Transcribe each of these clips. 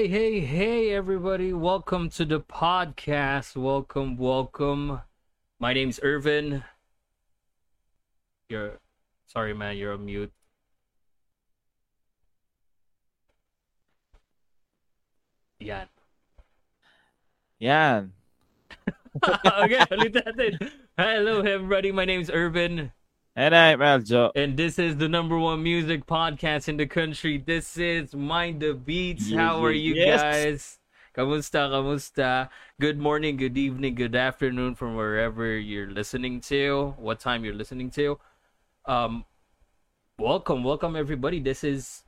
Hey, hey, hey, everybody. Welcome to the podcast. Welcome, welcome. My name's Irvin. You're sorry, man, you're on mute. Yan. Yan. okay, ulit natin. Hello, everybody. My name's Irvin. And I'm Aljo. And this is the number one music podcast in the country. This is Mind the Beats. Yes, How are you yes. guys? Kamusta, kamusta? Good morning, good evening, good afternoon from wherever you're listening to, what time you're listening to. Um, welcome, welcome everybody. This is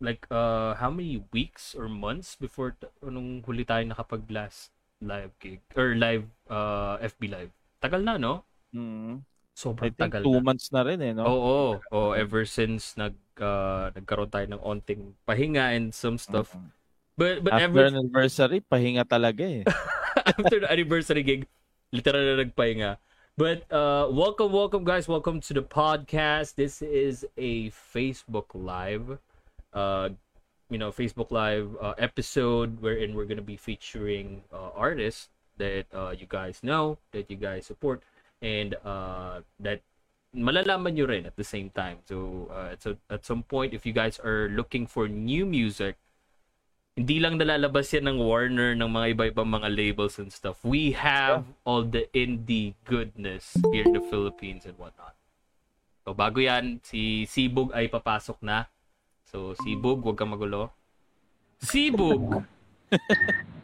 like uh how many weeks or months before t- nung huli tayo nakapag last live gig or live uh FB live. Tagal na, no? Mm. I Sobrang think tagal two na. months na rin eh, no? Oo, oh, ever since nag uh, nagkaroon tayo ng onting pahinga and some stuff. Mm. But but After ever an anniversary, pahinga talaga eh. after the anniversary gig, literal na nagpahinga. But uh welcome welcome guys, welcome to the podcast. This is a Facebook live uh you know, Facebook live uh, episode wherein we're going to be featuring uh, artists that uh, you guys know, that you guys support and uh that malalaman nyo rin at the same time. So, uh, so at some point, if you guys are looking for new music, hindi lang nalalabas yan ng Warner, ng mga iba-ibang mga labels and stuff. We have all the indie goodness here in the Philippines and whatnot. So, bago yan, si Sibog ay papasok na. So, Sibog, huwag kang magulo. Sibog!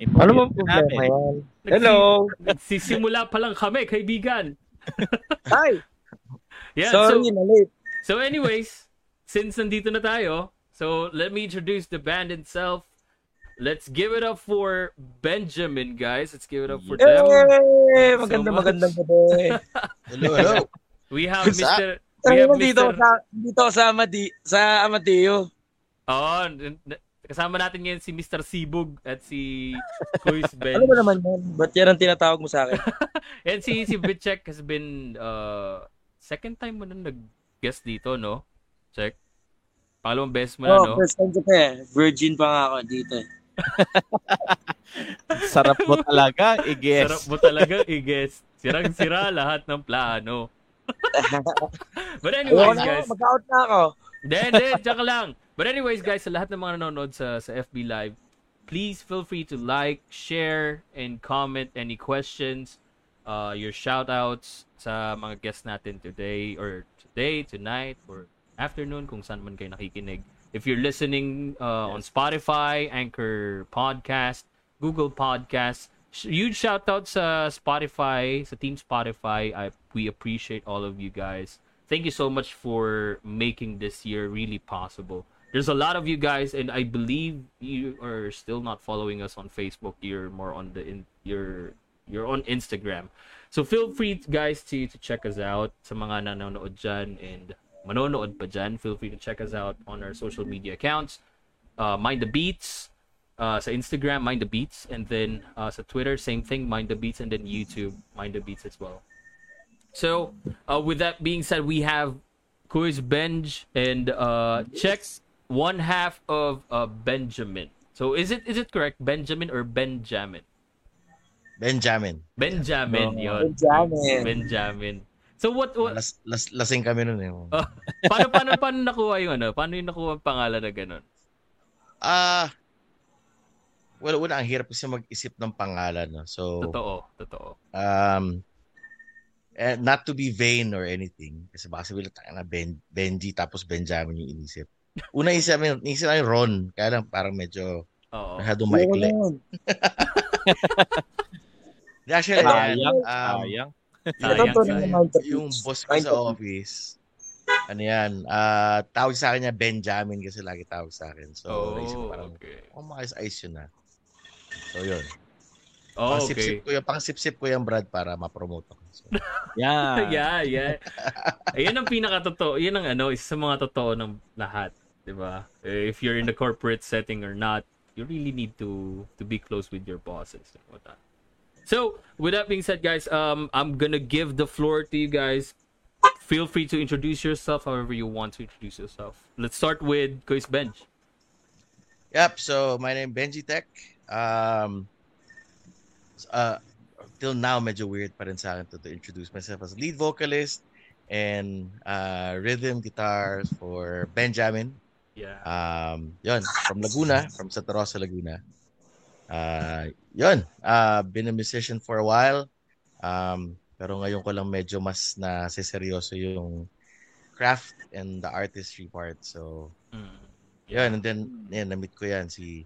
Ano Important problema yan? Hello! Nagsisimula pa lang kami, kaibigan. Hi! Yeah, Sorry, so, na late. So anyways, since nandito na tayo, so let me introduce the band itself. Let's give it up for Benjamin, guys. Let's give it up for them. Hey! so Maganda, much. magandang gabi. Hello, hello. We have What's up? Mr. We have dito, Mr. sa, dito sa, Amadi, sa Amadeo. Oh, n- n- kasama natin ngayon si Mr. Sibug at si Kuis Ben. Ano ba naman yan? Ba't yan ang tinatawag mo sa akin? And si si Bitcheck has been uh second time mo na nag-guest dito, no? Check. Pangalawang beses mo na, oh, no? first time ko pa eh. Virgin pa nga ako dito eh. Sarap mo talaga, i-guess. Sarap mo talaga i-guess. Sirang-sira lahat ng plano. But anyways, guys. mag-out na ako. Hindi, hindi. Tsaka lang. But anyways, guys, sa lahat ng mga nanonood sa, sa FB Live, please feel free to like, share, and comment any questions, uh, your shout-outs sa mga guests natin today, or today, tonight, or afternoon, kung saan man kayo nakikinig. If you're listening uh, on Spotify, Anchor Podcast, Google Podcast, huge shout-out sa Spotify, sa Team Spotify. I, we appreciate all of you guys thank you so much for making this year really possible. There's a lot of you guys, and I believe you are still not following us on Facebook. You're more on the in you're you're on Instagram, so feel free guys to to check us out. Sa mga nanonood dyan and manonood pa dyan, feel free to check us out on our social media accounts. Uh, Mind the Beats, uh, sa Instagram, Mind the Beats, and then uh, sa Twitter, same thing, Mind the Beats, and then YouTube, Mind the Beats as well. So, uh, with that being said, we have Quiz Benj and uh, check one half of uh, Benjamin. So, is it is it correct, Benjamin or Benjamin? Benjamin. Benjamin, No. yon. Benjamin. Benjamin. So, what what? Las, las, lasing kami nun eh. Uh, paano paano paano nakuha yung ano? Paano yung nakuha ang pangalan na ganun? Ah, well, una, ang hirap kasi mag-isip ng pangalan. No? So, Totoo, totoo. um, eh, not to be vain or anything. Kasi baka sabihin lang, na ben, Benji tapos Benjamin yung inisip. Una isip namin, inisip namin Ron. Kaya lang parang medyo Oo. masyadong Ayoko maikli. na yun. Actually, Sayang, yan, um, sayang. To sayang. yung boss ko sa office, ano yan, ah tawag sa akin niya Benjamin kasi lagi tawag sa akin. So, Oh, naisip ko parang, okay. oh, maayos-ayos yun na. So, yun. Oh, pang okay. sip-sip ko yung, pang sip-sip ko yung Brad para ma-promote ako. So, Yeah. yeah, yeah. Ayun ang pinaka-totoo. Yan ang ano, isa sa mga totoo ng lahat. 'di ba? If you're in the corporate setting or not, you really need to to be close with your bosses and whatnot. So, with that being said, guys, um, I'm gonna give the floor to you guys. Feel free to introduce yourself however you want to introduce yourself. Let's start with Kois Bench. Yep. So my name Benji Tech. Um, uh, till now medyo weird pa rin sa akin to, to introduce myself as lead vocalist and uh, rhythm guitar for Benjamin. Yeah. Um, yon from Laguna, from Santa Rosa, Laguna. Uh, yon, uh, been a musician for a while. Um, pero ngayon ko lang medyo mas na seryoso yung craft and the artistry part. So, Mm. Yan, and then, yan, na-meet ko yan, si,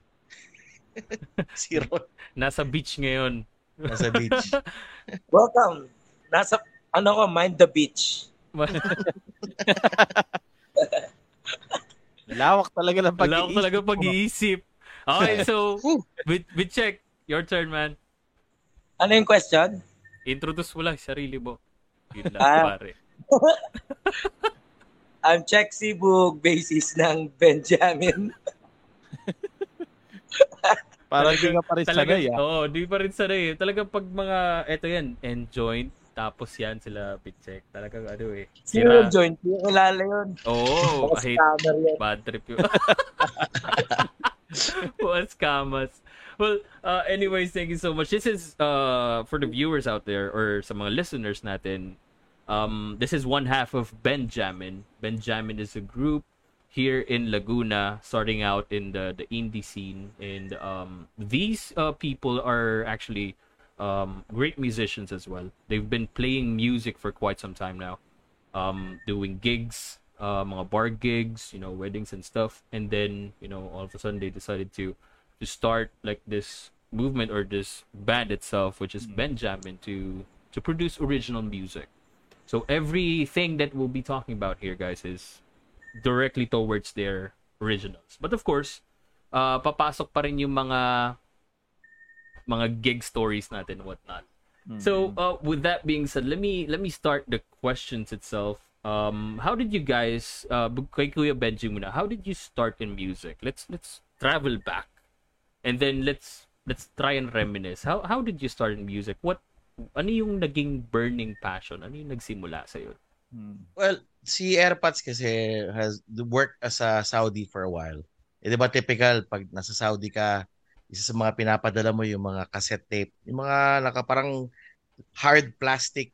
si Ron, Nasa beach ngayon. Nasa beach. Welcome. Nasa, ano ko, mind the beach. Lawak talaga ng pag Wala ko talaga pag-iisip. Okay, so, with, with check, your turn, man. Ano yung question? Introduce mo lang sarili mo. Yun lang, Ah. pare. I'm Check Sibug, basis ng Benjamin. Parang di ka pa rin Talaga, sanay ah. Oo, di pa rin sanay. Talaga pag mga, eto yan, end joint, tapos yan sila pitcheck. Talagang ano eh. Sira. yung joint? Yung kilala yun. Oo, hate yan. bad trip yun. What scammers. Well, uh, anyways, thank you so much. This is uh, for the viewers out there or sa mga listeners natin. Um, this is one half of Benjamin. Benjamin is a group here in Laguna, starting out in the the indie scene, and um, these uh, people are actually um, great musicians as well. They've been playing music for quite some time now, um, doing gigs, uh, mga bar gigs, you know, weddings and stuff, and then you know, all of a sudden they decided to to start like this movement or this band itself, which is Benjamin, to to produce original music. So everything that we'll be talking about here, guys, is directly towards their originals. But of course, uh, papasok pa rin yung mga mga gig stories natin and whatnot. So uh, with that being said, let me let me start the questions itself. Um, how did you guys, uh, kay Kuya Benji muna, how did you start in music? Let's let's travel back, and then let's let's try and reminisce. How how did you start in music? What ano yung naging burning passion? Ano yung nagsimula sa iyo? Hmm. Well, si Airpods kasi has worked as a Saudi for a while. Eh, di ba typical, pag nasa Saudi ka, isa sa mga pinapadala mo yung mga cassette tape. Yung mga naka parang hard plastic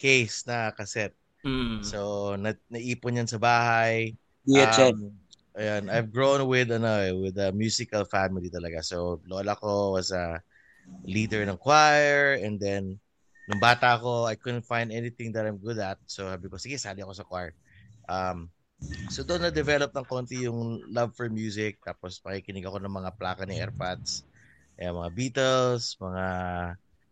case na cassette. Mm. So, na, naipon yan sa bahay. DHL. Um, ayan, I've grown with ano eh, with a musical family talaga. So, lola ko was a leader ng choir and then nung bata ako, I couldn't find anything that I'm good at. So, sabi ko, sige, sali ako sa choir. Um, so, doon na-develop ng konti yung love for music. Tapos, pakikinig ako ng mga plaka ni AirPods. Ayan, mga Beatles, mga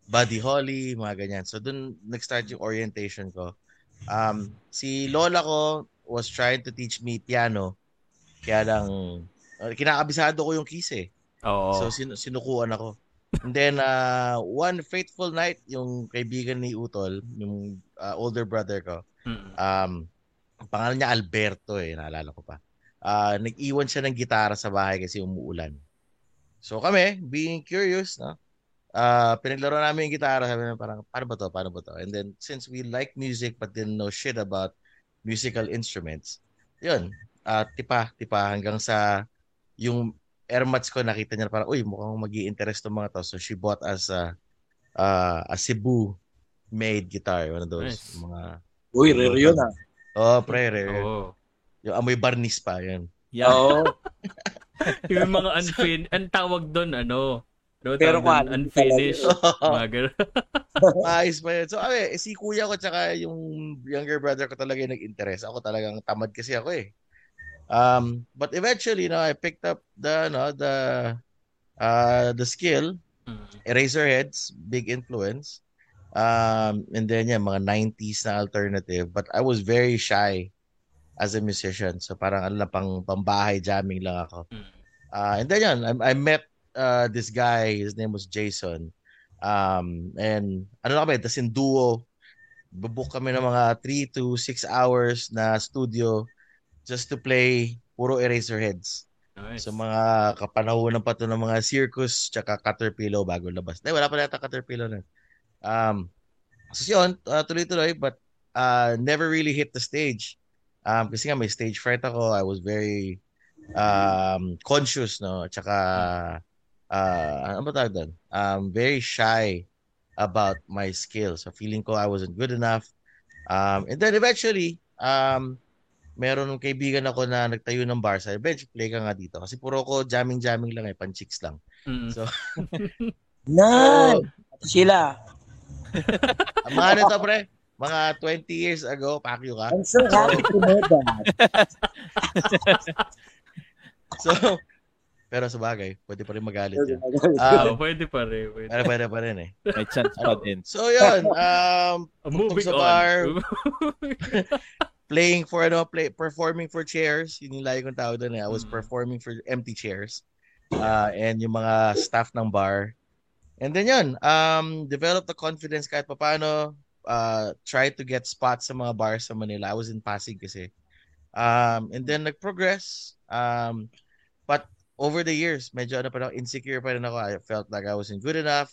Buddy Holly, mga ganyan. So, doon nag-start yung orientation ko. Um, si lola ko was trying to teach me piano. Kaya lang, kinakabisado ko yung keys eh. Oo. So, sin- sinukuan ako. And then, uh, one fateful night, yung kaibigan ni Utol, yung uh, older brother ko, Mm. um, ang pangalan niya Alberto eh, naalala ko pa. Uh, nag-iwan siya ng gitara sa bahay kasi umuulan. So kami, being curious, no? Uh, pinaglaro namin yung gitara, sabi namin parang, paano ba to, paano ba to? And then, since we like music but didn't know shit about musical instruments, yun, uh, tipa, tipa hanggang sa yung airmats ko, nakita niya parang, uy, mukhang mag interest ng mga to. So she bought us a, uh, a Cebu made guitar, one of those. Nice. Mga, Uy, rare yun ah. oh, pre, re, re. Oo. Yung amoy barnis pa, yun. Yeah. Oo. yung mga unfin, ang tawag doon, ano? No, Pero tawag doon, quality unfinished. Mga ganun. Ayos pa yun. So, ay, si kuya ko tsaka yung younger brother ko talaga yung nag-interest. Ako talagang tamad kasi ako eh. Um, but eventually, you know, I picked up the, no, the, uh, the skill. Mm. Eraserheads, big influence. Um, and then, yeah, mga 90s na alternative. But I was very shy as a musician. So, parang ano lang, pang, pambahay jamming lang ako. Mm. Uh, and then, yun, I, I met uh, this guy. His name was Jason. Um, and ano na kami, tas in duo, bubook kami ng mga 3 to 6 hours na studio just to play puro Eraserheads. Nice. So mga kapanahonan pa to ng mga circus tsaka Caterpillar bago labas. Eh, wala pa yata Caterpillar na. Um, so yun, uh, tuloy-tuloy, but uh, never really hit the stage. Um, kasi nga may stage fright ako. I was very um, conscious, no? Tsaka, uh, ano ba tawag doon? Um, very shy about my skills. So feeling ko I wasn't good enough. Um, and then eventually, um, meron ng kaibigan ako na nagtayo ng bar. Sabi, Bench, play ka nga dito. Kasi puro ko jamming-jamming lang eh, pan-chicks lang. Mm. So, Nice! Sila. ang mga ano to, pre? Mga 20 years ago, pakyo ka. I'm so happy to know that. So, pero sa bagay, pwede pa rin magalit yun. Oh, Um, pwede pa rin. Pwede. pwede, pwede pa rin eh. May chance pa din. So, yun. Um, moving sa on. bar. Playing for, ano, play, performing for chairs. Yun yung lagi kong tawag doon eh. I was Mm. performing for empty chairs. Uh, and yung mga staff ng bar. And then yun, um, develop the confidence kahit papano. Uh, try to get spots sa mga bars sa Manila. I was in Pasig kasi. Um, and then nag-progress. Um, but over the years, medyo ano pa ako, insecure pa rin ako. I felt like I wasn't good enough.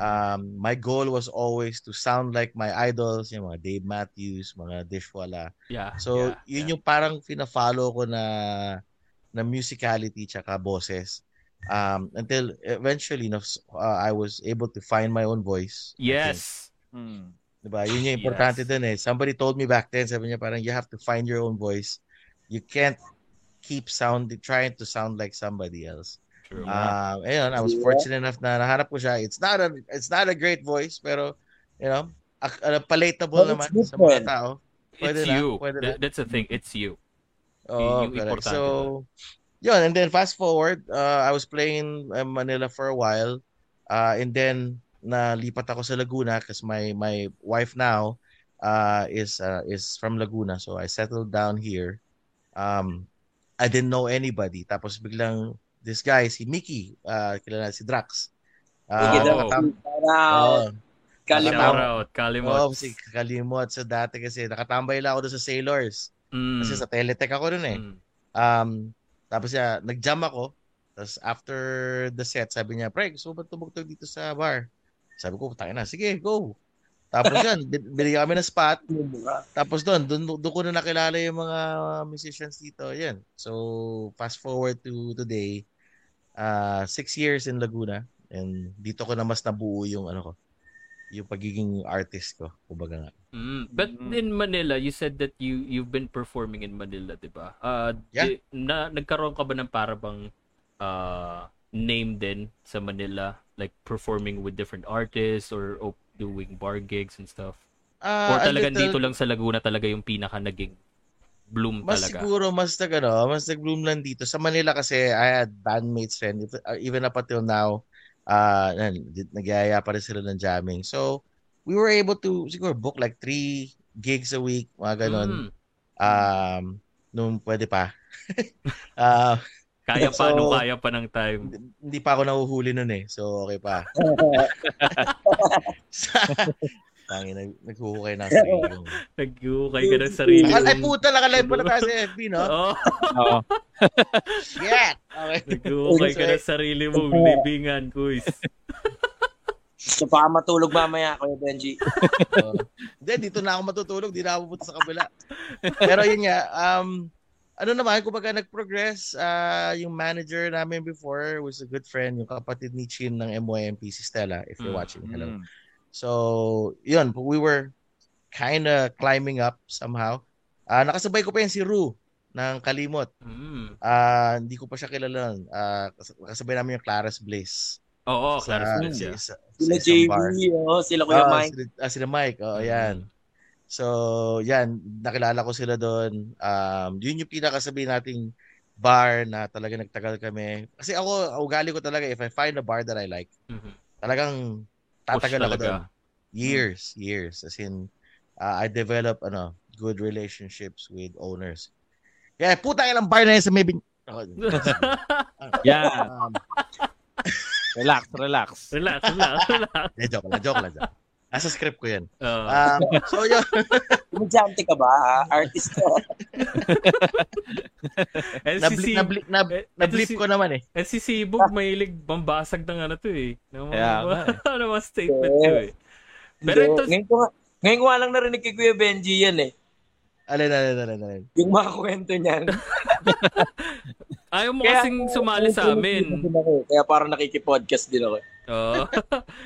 Um, my goal was always to sound like my idols, yung mga Dave Matthews, mga Dishwala. yeah. So, yeah, yun yung parang fina-follow ko na na musicality tsaka boses. Um, until eventually, no, uh, I was able to find my own voice. Yes. Hmm. Diba? Yun yung importante Yes. dun eh. Somebody told me back then, sabi niya parang you have to find your own voice. You can't keep sound trying to sound like somebody else. True. Um, ayun, I was Yeah. fortunate enough na nahanap ko siya. It's not a it's not a great voice, pero you know, a, a palatable But naman sa mga tao. pwede it's na, you. pwede. That- that's the thing. It's you. Oh, importante So, yun, and then fast forward, uh, I was playing uh, Manila for a while. Uh, and then nalipat ako sa Laguna because my my wife now uh, is uh, is from Laguna. So I settled down here. Um, I didn't know anybody. Tapos biglang this guy, si Mickey, uh, kilala si Drax. Uh, daw. nakatam- Para Oo. kalimang. Shout out. Kalimot. Oo, si Kalimot. So dati kasi nakatambay lang ako doon sa Sailors. Mm. Kasi sa Teletech ako doon eh. Mm. Um, tapos siya, nag-jam ako. Tapos after the set, sabi niya, Pre, gusto mo ba tumugtog dito sa bar? Sabi ko, tayo na, sige, go. Tapos yan, bin- binigyan kami ng spot. Tapos doon, doon, doon ko na nakilala yung mga musicians dito. Yan. So, fast forward to today, uh, six years in Laguna. And dito ko na mas nabuo yung ano ko, yung pagiging artist ko, kumbaga nga. Mm. But Mm. in Manila, you said that you you've been performing in Manila, 'di ba? Uh, Yeah. di- na nagkaroon ka ba ng para bang uh, name din sa Manila, like performing with different artists or op- doing bar gigs and stuff? Ah, Or talagang little- dito lang sa Laguna talaga yung pinaka naging bloom Mas talaga? siguro mas nag ano, mas nag-bloom lang dito. Sa Manila kasi I had bandmates rin uh, even up until now. Uh, nagyaya pa rin sila ng jamming. So, we were able to siguro book like three gigs a week, mga ganon. Mm. Um, nung pwede pa. uh, Kaya pa, So- nung kaya pa ng time. hindi pa ako nahuhuli nun eh. So, okay pa. Tangin, nag naghuhukay na sa sarili ko. Nag-ukay ka ng sarili Ay, ay, puta, nakalive pala tayo sa FB, no? Oo. Oo. Shit! Okay. Nag-ukay ka ng sarili mong libingan, kuis. Gusto pa ka matulog mamaya, Kuya Benji. Hindi, dito na ako matutulog. Di na ako pupunta sa kabila. Pero yun nga, um, ano naman, kumbaga nag-progress, ah, yung manager namin before was a good friend, yung kapatid ni Chin ng MYMP, si Stella, if you're Mm. watching. Hello. Hmm. So, yun, we were kind of climbing up somehow. Ah, nakasabay ko pa yan si Ru ng Kalimot. Mm. Ah, hindi ko pa siya kilala. Ah, kas- kasabay namin yung Claras Blaze. Oo, Sa- Clarence sa- Blaze, yeah. sa- sa Sila JV, bar. oh, sila Kuya Ah, Mike. Sila, ah, sila Mike, oo, Mm. yan. So, yan, nakilala ko sila doon. Um, yun yung pinakasabi nating bar na talaga nagtagal kami. Kasi ako, ugali ko talaga, if I find a bar that I like, Mhm. talagang tatagal ako doon. Years, years. As in, uh, I develop, ano, good relationships with owners. Kaya, puta ilang bar na yan sa may bin... Ako, Yeah. um, Relax, relax. Relax, relax, relax. Eh, joke lang, joke lang. joke. Nasa script ko yan. Uh, Um, so yun. Komedyante ka ba? ha? Artist ka? and si, Nabli, si, nabli, nab, eh, nablip ko naman eh. and si Sibog mahilig bambasag ng ano to eh. Ng mga, nga ano mga statement to eh. Pero Hindi. ito, ngayon ko, nga- ngayon ko lang narinig kay Kuya Benji yan eh. Alin, alin, alin, alin. Yung mga kwento niyan. ayaw mo Kaya- kasing sumali sa amin. Eh. Kaya parang nakikipodcast din ako. eh. Oo.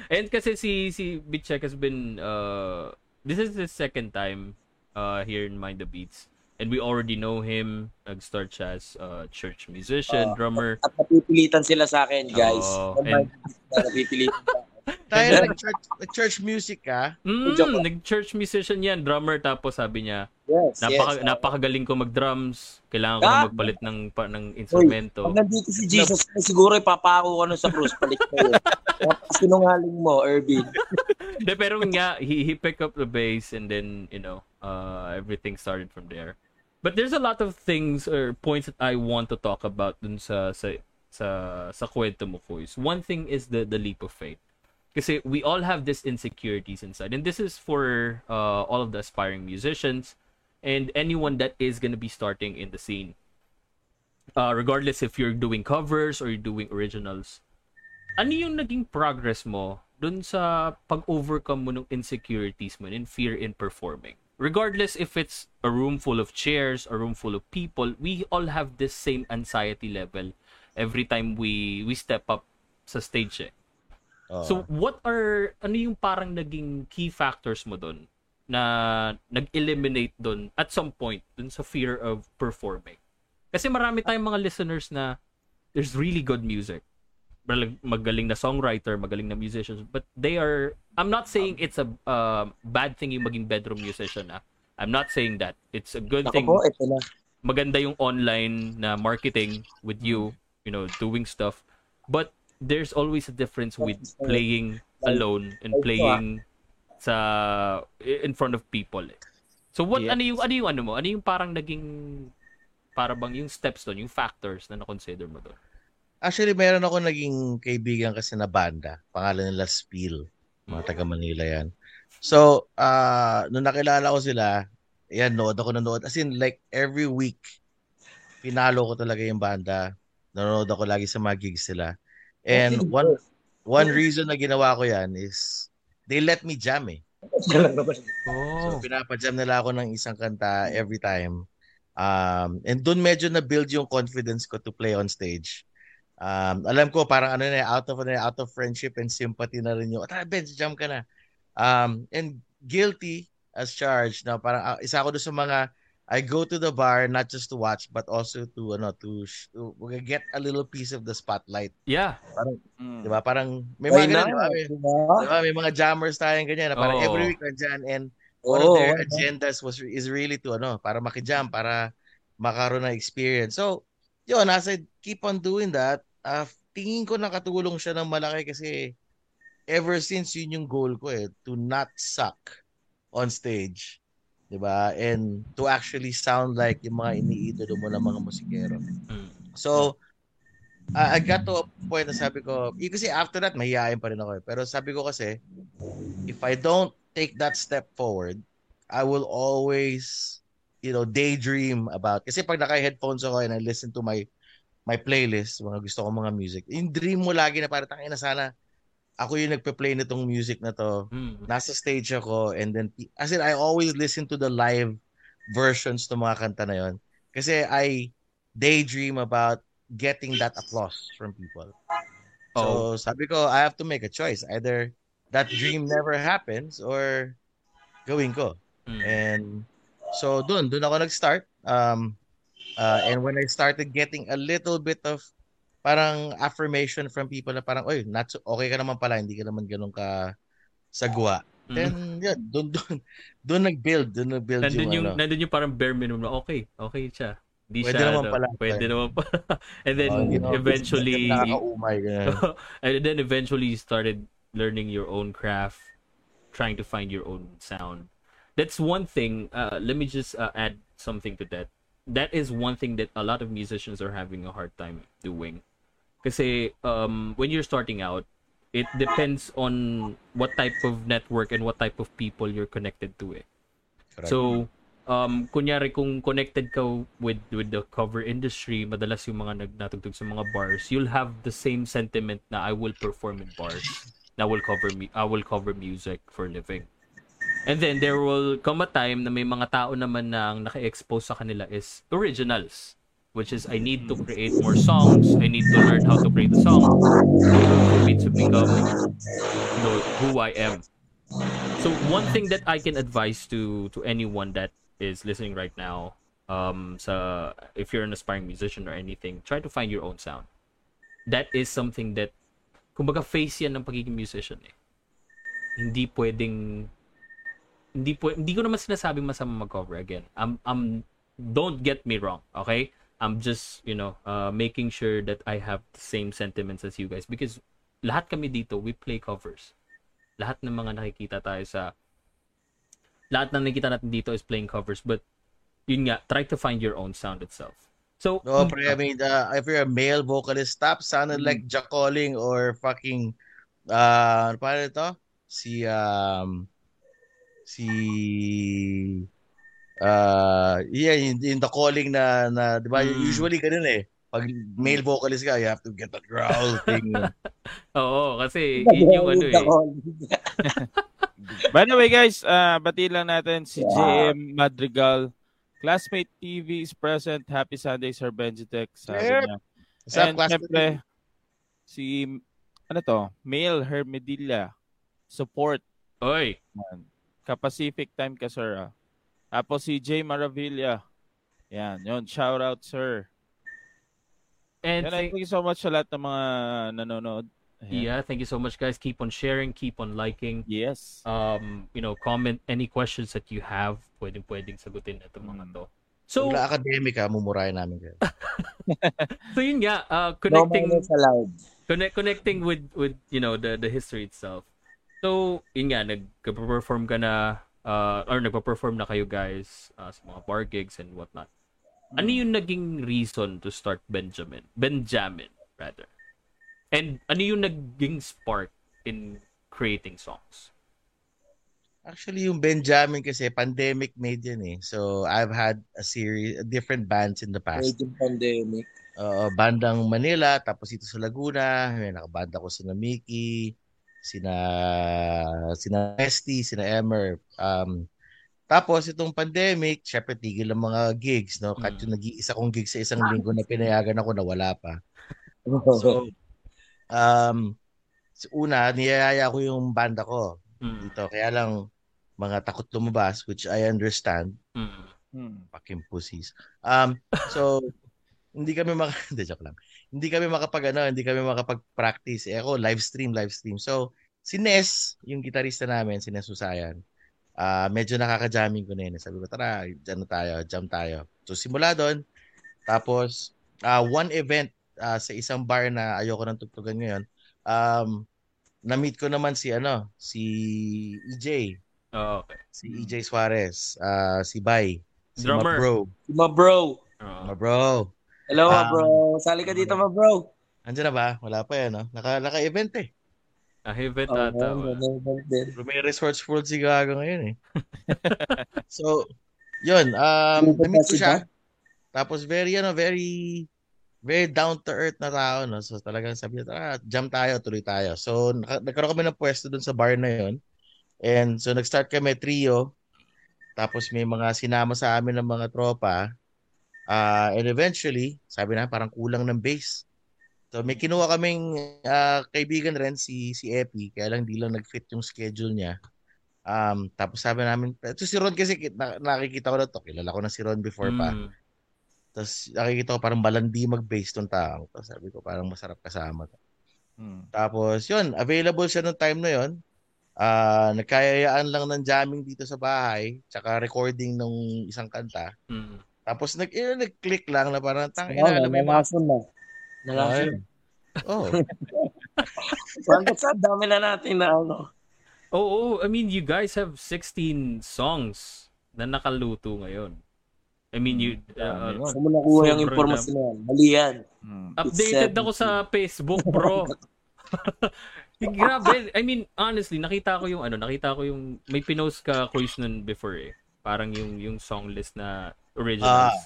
and kasi si si Bitcheck has been uh this is his second time uh here in Mind the Beats. And we already know him. Nag-start siya as uh, church musician, Oo. drummer. At napipilitan sila sa akin, guys. Yung and- napipilitan. Tayo nag-church, nag-church music ka. Mm, nag-church musician yan, drummer. Tapos sabi niya, Yes, napaka, yes. napakagaling ko mag-drums. Kailangan ko Ah! na magpalit ng, pa, ng instrumento. Pag nandito si Jesus, siguro ipapako ka nun sa krus. Balik ko yun. Sinungaling mo, Irvin. De, pero nga, he, he picked up the bass and then, you know, uh, everything started from there. But there's a lot of things or points that I want to talk about dun sa sa sa, sa kwento mo, Kois. One thing is the the leap of faith. Kasi we all have these insecurities inside. And this is for uh, all of the aspiring musicians and anyone that is gonna be starting in the scene. Uh, regardless if you're doing covers or you're doing originals. Ano yung naging progress mo dun sa pag-overcome mo ng insecurities mo and fear in performing? Regardless if it's a room full of chairs, a room full of people, we all have this same anxiety level every time we we step up sa stage eh. Oo. So what are ano yung parang naging key factors mo doon na nag-eliminate doon at some point doon sa fear of performing? Kasi marami tayong mga listeners na there's really good music. Magaling na songwriter, magaling na musicians, but they are I'm not saying it's a uh, bad thing yung maging bedroom musician ah. I'm not saying that. It's a good Ako thing po, ito na. maganda yung online na marketing with you, you know, doing stuff. But there's always a difference with playing alone and playing sa in front of people. eh. So what Yeah. ano yung ano yung ano mo? Ano yung parang naging para bang yung steps doon, yung factors na na-consider mo doon? Actually, meron ako naging kaibigan kasi na banda. Pangalan nila Spiel. Mga taga Manila yan. So, uh, nung nakilala ko sila, yan, nood ako nanood. As in, like, every week, pinalo ko talaga yung banda. Nanonood ako lagi sa mga gigs sila. And one one reason na ginawa ko yan is they let me jam eh. So, Oh. pinapajam nila ako ng isang kanta every time. Um, and doon medyo na-build yung confidence ko to play on stage. Um, alam ko parang ano na out of ano, out of friendship and sympathy na rin yung tara Ben jam ka na um, and guilty as charged na parang ah, isa ako doon sa mga I go to the bar not just to watch but also to ano to, to get a little piece of the spotlight Yeah. Mm. 'di ba parang may mga ganun, not? di ba? May, Diba? di ba? may mga jammers tayong ganyan na parang Oo. every week nandyan and one Oo, of their agendas was is really to ano para makijam para makaroon ng experience so yun as I keep on doing that uh, tingin ko nakatulong siya ng malaki kasi ever since yun yung goal ko eh to not suck on stage 'di ba and to actually sound like yung mga iniidolo mo ng mga musikero Mm. So, I I got to a point na sabi ko, eh, kasi after that, mahihayin pa rin ako eh. Pero sabi ko kasi, if I don't take that step forward, I will always, you know, daydream about, kasi pag naka-headphones ako and I listen to my my playlist, mga gusto ko mga music, yung dream mo lagi na parang tangina sana, ako yung nagpe-play nitong music na to, Mm. nasa stage ako and then as in I always listen to the live versions ng mga kanta na yon kasi I daydream about getting that applause from people. Oh. So sabi ko I have to make a choice either that dream never happens or gawin ko. Mm. And so doon doon ako nag-start um uh, and when I started getting a little bit of parang affirmation from people na parang oy not so, okay ka naman pala hindi ka naman ganun ka sagwa Mm. then yun doon doon doon nag-build doon nag-build nandun yung, yung, ano nandun yung parang bare minimum na okay, okay siya. Di Pwede siya, naman ano, pala. Pwede naman pala. And then, Oh, hindi naman- eventually, nakakaumay and then eventually you started learning your own craft, trying to find your own sound. That's one thing. Uh, let me just uh, add something to that. That is one thing that a lot of musicians are having a hard time doing. Kasi um, when you're starting out, it depends on what type of network and what type of people you're connected to eh. Correct. So, um, kunyari kung connected ka with with the cover industry, madalas yung mga nagnatugtog sa mga bars, you'll have the same sentiment na I will perform in bars. Na will cover me I will cover music for a living. And then there will come a time na may mga tao naman na ang naka-expose sa kanila is originals. Which is, I need to create more songs. I need to learn how to create a song for me to become you know, who I am. So one thing that I can advise to to anyone that is listening right now, um, sa if you're an aspiring musician or anything, try to find your own sound. That is something that, kumbaga face yan ng pagiging musician eh. Hindi pwedeng, hindi po, hindi ko naman sinasabi masama mag-cover again. I'm, I'm, don't get me wrong, okay? I'm just, you know, uh, making sure that I have the same sentiments as you guys because lahat kami dito, we play covers lahat ng mga nakikita tayo sa lahat ng nakikita natin dito is playing covers but yun nga try to find your own sound itself so No, pre, I mean, uh, if you're a male vocalist, stop sounding Mm. like Jack Calling or fucking, uh, ano pa ito? Si, um, si, uh, yeah, in, in the calling na, na di ba, Mm. usually ganun eh. Pag male vocalist ka, you have to get that growl thing. oo kasi yun yung ano eh By the way, guys, uh, bati lang natin si JM Madrigal. Classmate TV is present. Happy Sunday, Sir Benjitec. Sabi Yep. niya. What's And syempre, si, ano to, Male Hermedilla. Support. oy Yan. Ka-Pacific time ka, sir. Ah. Tapos si Jay Maravilla. Yan, yun. Shout out, sir. and Yan, thank, thank you so much sa lahat ng mga nanonood. Ayan. yeah thank you so much guys keep on sharing keep on liking Yes. um you know comment any questions that you have pwedeng pwedeng sagutin na itong mga Mm. to So, so academic ha, mumurahin namin kayo. so yun nga uh, No connecting allowed. connect connecting with with you know the the history itself. So, yun nga nag-perform ka na uh, or nagpa-perform na kayo guys uh, sa mga bar gigs and whatnot. Ano yung naging reason to start Benjamin? Benjamin rather. And ano yung naging spark in creating songs? Actually, yung Benjamin kasi pandemic made yan eh. So, I've had a series, different bands in the past. Medyo pandemic. uh, bandang Manila, tapos ito sa Laguna, may nakabanda ko sina Mickey, sina sina Nesty, sina Emer. Um, tapos itong pandemic, syempre tigil ang mga gigs, no? Kahit Mm. yung nag-iisa kong gig sa isang linggo na pinayagan ako na wala pa. So, um, una, niyayaya ko yung banda ko Mm. dito. Kaya lang, mga takot lumabas, which I understand Mm. Hmm. fucking pussies. Um, so, hindi kami mak... Hindi, joke lang. Hindi kami makapag, ano, hindi kami makapag-practice. Eh, ako, live stream, live stream. So, si Nes, yung gitarista namin, si Nes Usayan, ah medyo nakaka-jamming ko na yun. Sabi ko, tara, dyan na tayo, jam tayo. So, simula doon. Tapos, ah one event ah, sa isang bar na ayoko nang tugtugan ngayon, um, na-meet ko naman si, ano, si EJ, Oh, okay. si EJ Suarez, ah si Bay, si Drummer. Ma Bro. Ma bro. Oo. Bro. Hello, Um, bro. Sali ka dito, ma bro. Andiyan na ba? Wala pa yan, no? Naka, naka-event eh. Ah, event Oh, ata. Pero may Resorts World si Gaga ngayon eh. so, yun. Um, na-meet ko si siya. Tapos very, ano, very, very down to earth na tao, no? So talagang sabi niya, tara, jam tayo, tuloy tayo. So, nagkaroon kami ng pwesto dun sa bar na yun. And so, nag-start kami trio. Tapos may mga sinama sa amin ng mga tropa. Ah, and eventually, sabi na, parang kulang ng bass. So may kinuha kaming ah, kaibigan rin si si Epi, kaya lang di lang nag-fit yung schedule niya. Um, tapos sabi namin, ito si Ron kasi na, nakikita ko na to, kilala ko na si Ron before pa. Mm. Tapos nakikita ko parang balandi mag-bass tong taong. Tapos sabi ko parang masarap kasama. to. Hmm. Tapos yun, available siya nung time na yun. Ah, nagkayayaan lang ng jamming dito sa bahay, tsaka recording ng isang kanta. Mm. Tapos nag eh, nag-click lang na parang tang Oh, ina na may mga nalason na. Nalason. Oh, Hanggang sa dami na natin na ano. Oo, I mean, you guys have 16 songs na nakaluto ngayon. I mean, you uh, Dami yun. Saan mo nakuha yung impormasyon na yan? Mali yan. Hmm. updated ako sa Facebook, bro. Grabe. I mean, honestly, nakita ko yung ano, nakita ko yung may pinost ka quiz nun before eh. Parang yung yung song list na originals.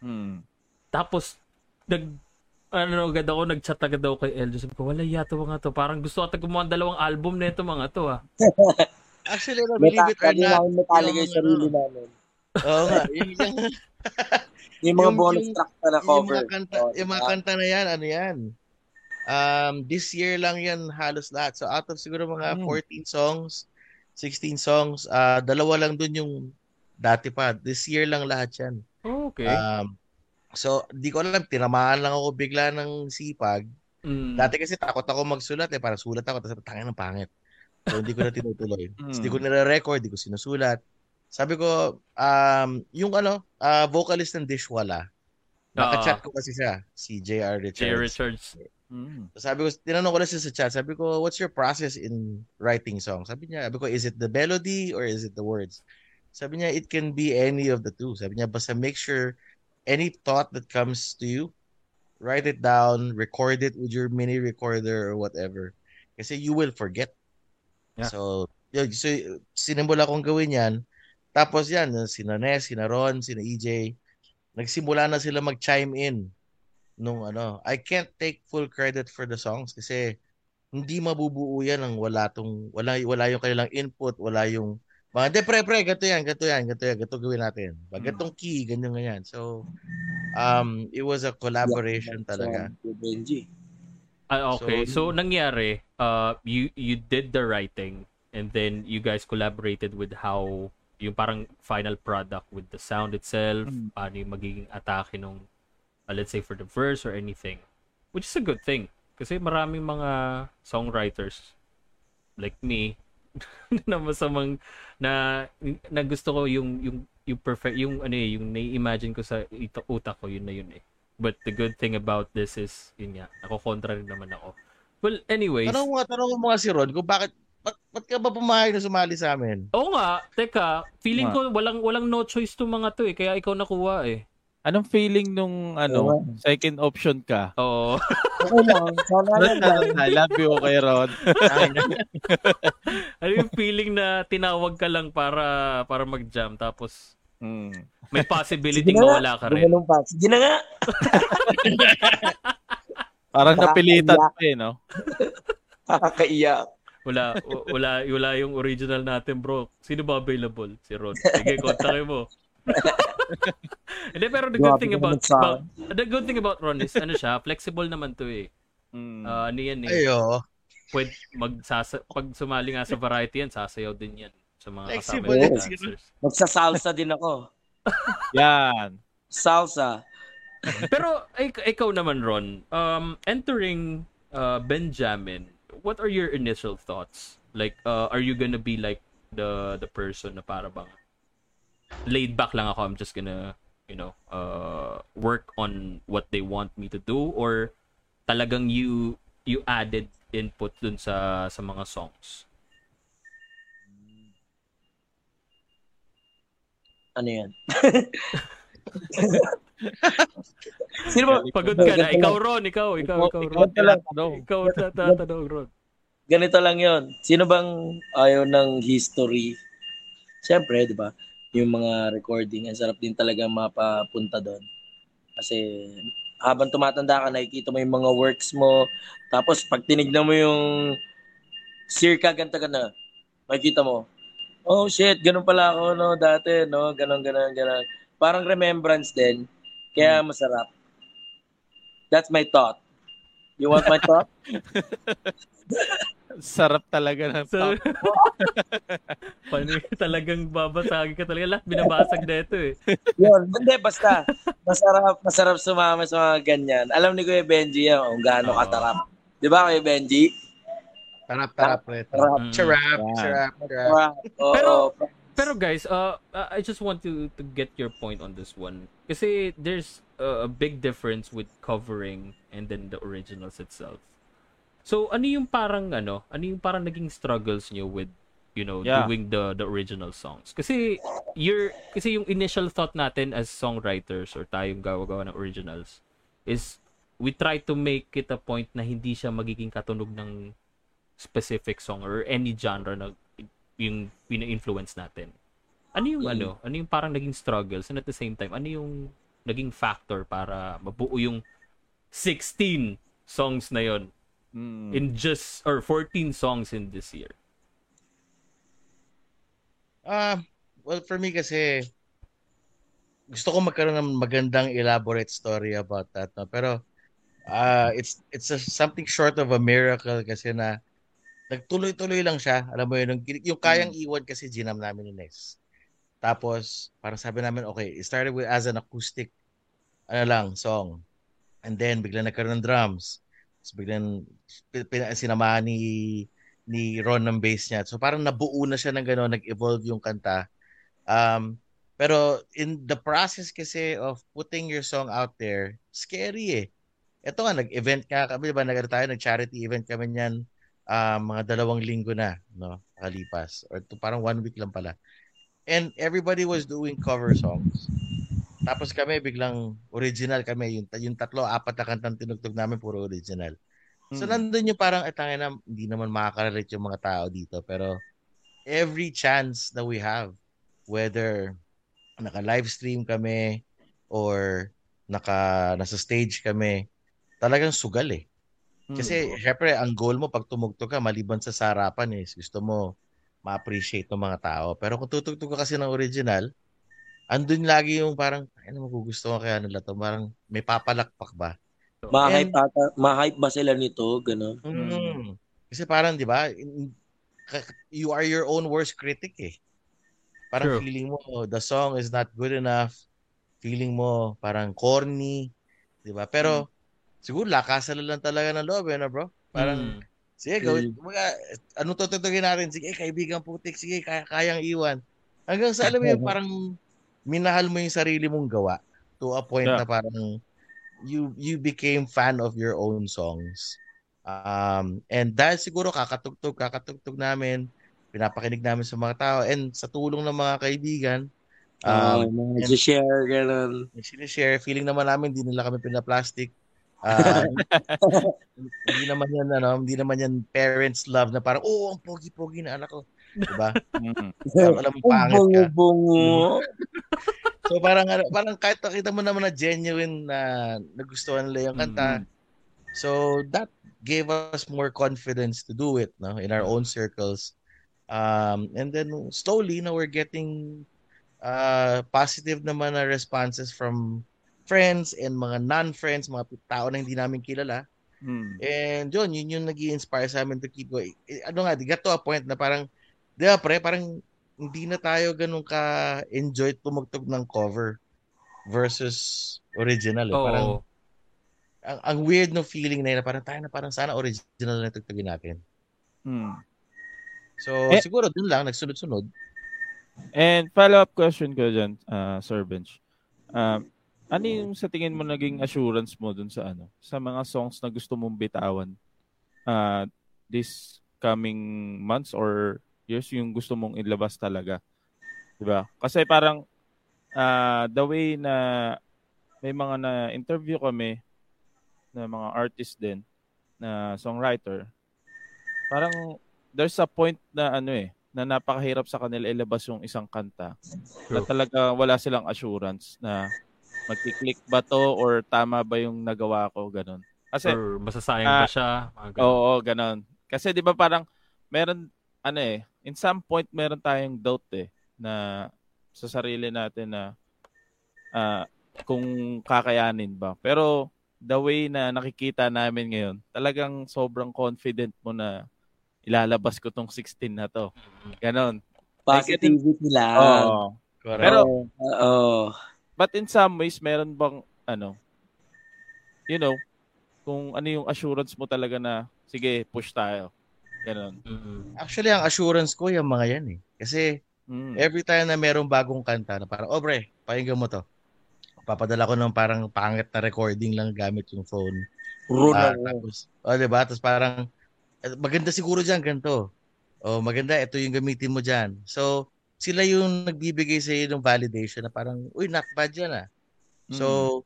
Hmm. Tapos nag ano agad ako, nag-chat agad ako kay Eljo. Sabi ko, wala yata mga to. Parang gusto ata gumawa ng dalawang album na ito mga to ah. Actually, no, Meta, believe it or not. namin metallica yung yung sarili ano, namin. Oo nga. Yung, yung, Yung mga Yung- bonus yung- track na yung cover. mga kanta, Oh, yung mga diba? kanta na yan, ano yan? Um, this year lang yan halos lahat. So out of siguro mga Mm. 14 songs, 16 songs, ah dalawa lang dun yung dati pa. This year lang lahat yan. Oh, okay. Um, so, di ko alam, tinamaan lang ako bigla ng sipag. Mm. Dati kasi takot ako magsulat eh, parang sulat ako, tapos tangin ng pangit. So, hindi ko na tinutuloy. Mm. Tapos Hindi ko nire-record, hindi ko sinusulat. Sabi ko, um, yung ano, ah, vocalist ng Dishwala, naka-chat ko kasi siya, si J.R. Richards. Richards. Hmm. Sabi ko, tinanong ko na siya sa chat, sabi ko, what's your process in writing songs? Sabi niya, sabi ko, is it the melody or is it the words? Sabi niya, it can be any of the two. Sabi niya, basta make sure any thought that comes to you, write it down, record it with your mini recorder or whatever. Kasi you will forget. Yeah. So, yun, so sinimula kong gawin yan. Tapos yan, sina Ness, sina Ron, sina EJ, nagsimula na sila mag-chime in nung ano. I can't take full credit for the songs kasi hindi mabubuo yan ng wala tong wala wala yung kanilang input, wala yung mga de pre pre gato yan, gato yan, gato yan, gato gawin natin. Pag Mm. gatong key, ganyan ganyan. So um it was a collaboration talaga. Sa Benji. Ah, okay. So, So, nangyari, uh, you you did the writing and then you guys collaborated with how yung parang final product with the sound itself, Mm. ano yung magiging atake nung uh, let's say for the verse or anything. Which is a good thing. Kasi maraming mga songwriters like me na masamang na na gusto ko yung yung yung perfect yung ano eh, yung nai-imagine ko sa ito, utak ko yun na yun eh. But the good thing about this is yun nga, ako kontra rin naman ako. Well, anyways. Tanong mo, tanong mo mga si Ron kung bakit ba't, ba't ka ba pumayag na sumali sa amin? Oo nga, teka, feeling Nga. ko walang walang no choice to mga to eh, kaya ikaw nakuha eh. Anong feeling nung ano, second option ka? Oo. Okay lang. Sana Ron, lang. na, love you kay Ron. ano yung feeling na tinawag ka lang para para mag-jam tapos Hmm. may possibility na nga. ka rin. Gumanong pa. Sige na nga. Parang napilitan pa eh, no? Nakakaiyak. Wala wala wala yung original natin, bro. Sino ba available? Si Ron. Sige, kontakin mo. Hindi, pero the good thing about, about the good thing about Ron is ano siya, flexible naman to eh. Hmm. Ah, ano yan eh. Ayo. Pwede magsasa pag sumali nga sa variety yan, sasayaw din yan sa mga kasama Flexible din dancers. Magsa-salsa din ako. Yan. Salsa. Pero ik- ikaw naman Ron, um entering uh, Benjamin, what are your initial thoughts? Like uh, are you gonna be like the the person na para bang laid back lang ako, I'm just gonna, you know, uh work on what they want me to do or talagang you you added input dun sa sa mga songs? Ano yan? Sino ba? Pagod ka na. Ikaw Ron, ikaw, ikaw, ikaw Ikaw Ron. ka lang, ano? Ikaw tatanong Ron. Ganito lang yon. Sino bang ayaw ng history? Siyempre, di ba? Yung mga recording, ang sarap din talaga mapapunta doon. Kasi habang tumatanda ka, nakikita mo yung mga works mo. Tapos pag tinignan mo yung circa ganta ka na, makikita mo, oh shit, ganun pala ako no dati, no? Ganon, ganon, ganon. Parang remembrance din. Kaya masarap. That's my thought. You want my thought? Sarap talaga ng So, top. Pani talagang babasagin ka talaga. Lahat binabasag na ito eh. Yun, hindi, basta. Masarap, masarap sumama sa mga ganyan. Alam ni Kuya Benji yan, kung gaano katarap. Di ba, Kuya Benji? Tarap, tarap. Tarap. Mm. Charap, charap. Wow. Oo. Pero- Pero guys, uh, I just want to to get your point on this one. Kasi there's uh, a big difference with covering and then the originals itself. So, ano yung parang ano, ano yung parang naging struggles niyo with you know, Yeah. doing the the original songs. Kasi your kasi yung initial thought natin as songwriters or tayong gawa-gawa ng originals is we try to make it a point na hindi siya magiging katunog ng specific song or any genre na yung pina-influence natin. Ano yung Mm. ano? Ano yung parang naging struggles and at the same time, ano yung naging factor para mabuo yung 16 songs na yon Mm. in just or 14 songs in this year. Ah, well, for me kasi, gusto ko magkaroon ng magandang elaborate story about that. No? Pero, ah it's it's a, something short of a miracle kasi na nagtuloy-tuloy lang siya. Alam mo yun, yung, yung kayang iwan kasi ginam namin ni Nes. Tapos, parang sabi namin, okay, it started with as an acoustic, ano lang, song. And then, bigla nagkaroon ng drums. Tapos biglang sinamahan ni ni Ron ng bass niya. So parang nabuo na siya ng gano'n, nag-evolve yung kanta. Um, pero in the process kasi of putting your song out there, scary eh. Ito nga, nag-event nga kami, diba? Nag tayo, nag-charity event kami niyan um, mga dalawang linggo na, no? Kalipas. Or to, parang one week lang pala. And everybody was doing cover songs. Tapos kami, biglang original kami. Yung, yung tatlo, apat na kantang tinugtog namin, puro original. So Mm. nandun yung parang etangin na hindi naman makaka-relate yung mga tao dito pero every chance that we have whether naka-live stream kami or naka nasa stage kami talagang sugal eh. Mm. Kasi syempre ang goal mo pag tumugtog ka maliban sa sarapan is gusto mo ma-appreciate ng mga tao. Pero kung tutugtog ka kasi ng original, andun lagi yung parang ano magugustuhan kaya nila to, parang may papalakpak ba? Ma-hype, And- ata, ma-hype ba sila nito? Gano'n. Mm. Kasi parang, di ba, you are your own worst critic eh. Parang True. feeling mo, the song is not good enough. Feeling mo, parang corny. Di ba? Pero, siguro lakasan na lang talaga ng loob eh, bro? Parang, Mm. sige, gawin, mga, anong tututugin natin? Sige, kaibigan putik, sige, kaya, kayang iwan. Hanggang sa, alam mo yun, parang minahal mo yung sarili mong gawa to a point Yeah. na parang you you became fan of your own songs. Um, and dahil siguro kakatugtog, kakatugtog namin, pinapakinig namin sa mga tao, and sa tulong ng mga kaibigan, Um, um, mga share gano'n. share feeling naman namin, hindi nila kami pinaplastic. Uh, hindi naman yan, ano, hindi naman yan parents love na parang, oh, ang pogi-pogi na anak ko. Diba? Mm. Parang alam mo, pangit ka. Bungo-bungo. So parang, ano, parang kahit nakita mo naman na genuine na nagustuhan nila yung kanta, So that gave us more confidence to do it no in our own circles. Um and then slowly now we're getting uh positive naman na responses from friends and mga non-friends, mga tao na hindi namin kilala. Mm. And yun, yun yung nag inspire sa amin to keep going. Eh, Ano nga, got to a point na parang, di ba pre, parang hindi na tayo ganun ka-enjoy tumugtog ng cover versus original. Eh. Parang, Oo. ang, ang weird no feeling na yun, na parang tayo na parang sana original na tugtugin natin. Mm. So, Eh- siguro dun lang, nagsunod-sunod. And follow-up question ko dyan, uh, Sir Bench. Um, ano yung sa tingin mo naging assurance mo dun sa ano sa mga songs na gusto mong bitawan uh, this coming months or years yung gusto mong ilabas talaga 'di ba kasi parang uh, the way na may mga na interview kami na mga artist din na songwriter parang there's a point na ano eh na napakahirap sa kanila ilabas yung isang kanta na True. talaga wala silang assurance na magki-click ba to or tama ba yung nagawa ko ganun. Kasi Or masasayang Ah, ba siya? Mga ganun. oo, ganun. Kasi 'di ba parang meron ano eh, in some point meron tayong doubt eh na sa sarili natin na ah, kung kakayanin ba. Pero the way na nakikita namin ngayon, talagang sobrang confident mo na ilalabas ko tong 16 na to. Ganon. Positivity lang. Oo. Correct. Pero Oo. But in some ways, meron bang, ano, you know, kung ano yung assurance mo talaga na, sige, push tayo. Ganon. Mm-mm. Actually, ang assurance ko yung mga yan eh. Kasi Mm. every time na merong bagong kanta na parang, oh bre, pakinggan mo to. Papadala ko ng parang pangit na recording lang gamit yung phone. Runa. Ah, tapos, oh, diba? Tapos parang, eh, maganda siguro dyan, ganito. oh maganda, ito yung gamitin mo dyan. So, sila yung nagbibigay sa iyo ng validation na parang, uy, not bad yan ah. So,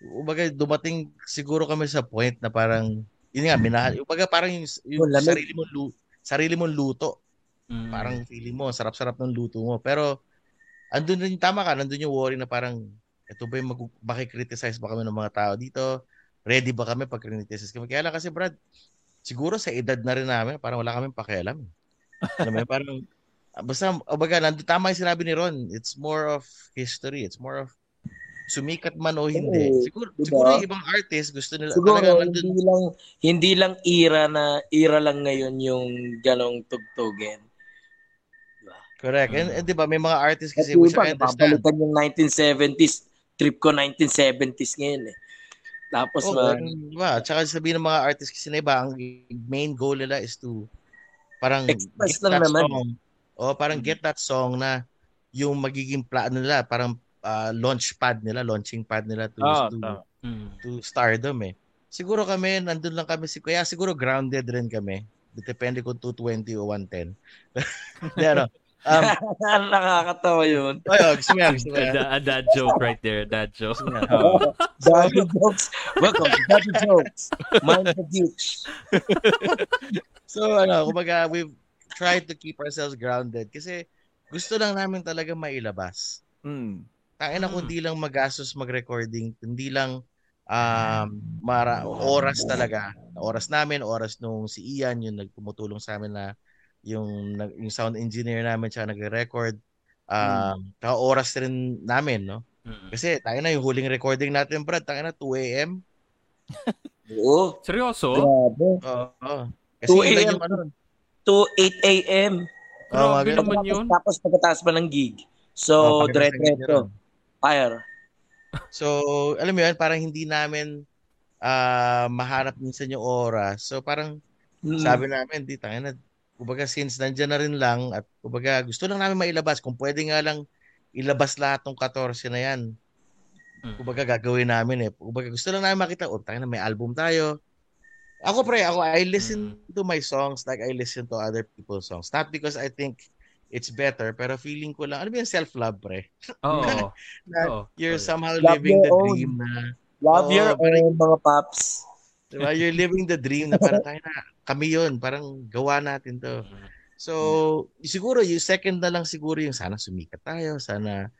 umaga dumating siguro kami sa point na parang, yun nga, minahal. Umaga parang yung, yung Oh, sarili mo lu, sarili mong luto. Mm. Parang feeling mo, sarap-sarap ng luto mo. Pero, andun din, tama ka, nandun yung worry na parang, ito ba yung mag, makikriticize ba kami ng mga tao dito? Ready ba kami pag criticize kami? Kaya lang kasi Brad, siguro sa edad na rin namin, parang wala kaming pakialam. Alam mo parang, basta, baga, nandun, tama yung sinabi ni Ron, it's more of history, it's more of sumikat man o hindi. Oo, Siguro, diba? siguro yung ibang artist gusto nila, Siguro talaga nandun, hindi lang hindi lang era na era lang ngayon yung ganong tugtugin. correct. And, and di ba, may mga artists kasi, which I understand. napapalitan yung 1970s. Trip ko 1970s ngayon eh. Tapos oh, diba? Tsaka sabihin ng mga artists kasi na iba, ang main goal nila is to parang Express get lang that naman. song. O parang get that song na yung magiging plano nila, parang ah, launch pad nila, launching pad nila to, Ah, to, tama. Mm. to stardom eh. Siguro kami, nandun lang kami, si kaya siguro grounded rin kami. Depende kung 220 o 110. Di ano? Um, nakakatawa yun. ay, oh, gusto mo yan, gusto mo A, yan. da- a dad joke right there, dad joke. Oo. Daddy jokes. Welcome to Daddy jokes. Mind the beach. So ano, kumbaga we've tried to keep ourselves grounded kasi gusto lang namin talaga mailabas. Mm. Tangina Mm. kung di lang magastos mag-recording, hindi lang um, mara, oras talaga. Oras namin, oras nung si Ian, yung nagtumutulong sa amin na yung, nag- yung sound engineer namin siya nagre-record. Um, saka oras rin namin, no? Mm. Kasi tayo na yung huling recording natin, Brad, tayo na 2 a.m. Oo. Seryoso? Grabe. Oo. Kasi 2 ilan a.m. yung ano, To 8 a.m. Oo, Grabe ganun. naman yun. Tapos pagkatapos pa ng gig. So, Oh, dire-diretso. Fire. So, alam mo yun, parang hindi namin ah mahanap minsan yung oras. So, parang Mm. sabi namin, di tayo na, kumbaga since nandyan na rin lang at kumbaga gusto lang namin mailabas. Kung pwede nga lang ilabas lahat ng 14 na yan. Mm. Kumbaga gagawin namin eh. Kumbaga gusto lang namin makita, oh, tayo na may album tayo. Ako pre, ako I listen to my songs like I listen to other people's songs. Not because I think it's better, pero feeling ko lang, ano ba yung self-love pre? Oo. Na Oo. you're somehow Love living the own. dream na Love Oo, your parang- own, mga paps. Diba? You're living the dream na parang tayo na, kami yun, parang gawa natin to. Mm. So, siguro yung second na lang siguro yung sana sumikat tayo, sana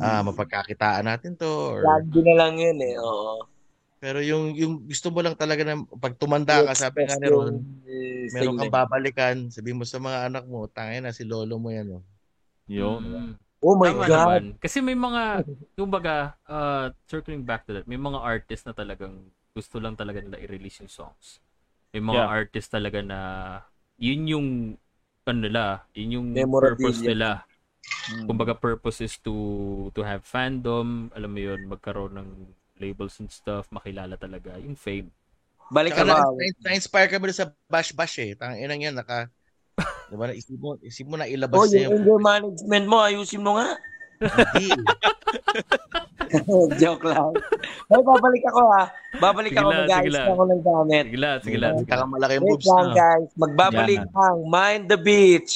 ah, mapagkakitaan natin to. Or, Lagi na lang yun eh. Oo. Pero yung, yung gusto mo lang talaga na pag tumanda ka, sabi nga ni Ron, meron kang babalikan, sabi mo sa mga anak mo, tangin na si lolo mo yan. Oh. Yun. Mm. Oh my Tama God. naman. Kasi may mga, kumbaga, uh, circling back to that, may mga artists na talagang gusto lang talaga nila i-release yung songs. May mga Yeah. artists talaga na yun yung ano nila, yun yung purpose nila. Mm. Kumbaga purpose is to to have fandom, alam mo yun, magkaroon ng labels and stuff, makilala talaga yung fame. Balik ka na, na-inspire kami sa Bash Bash eh. Tangin yan, naka, diba, isip mo, isip mo na ilabas Oh, niya yung anger management mo, ayusin mo nga. Hindi. Joke lang. Ay, babalik ako ha. Babalik Sige ako, lang, mag-ayos sige lang. na ako ng gamit. Sige lang, sige lang. sige lang. Kakamalaki yung boobs lang, guys. Magbabalik Yan. ang Mind the Beach.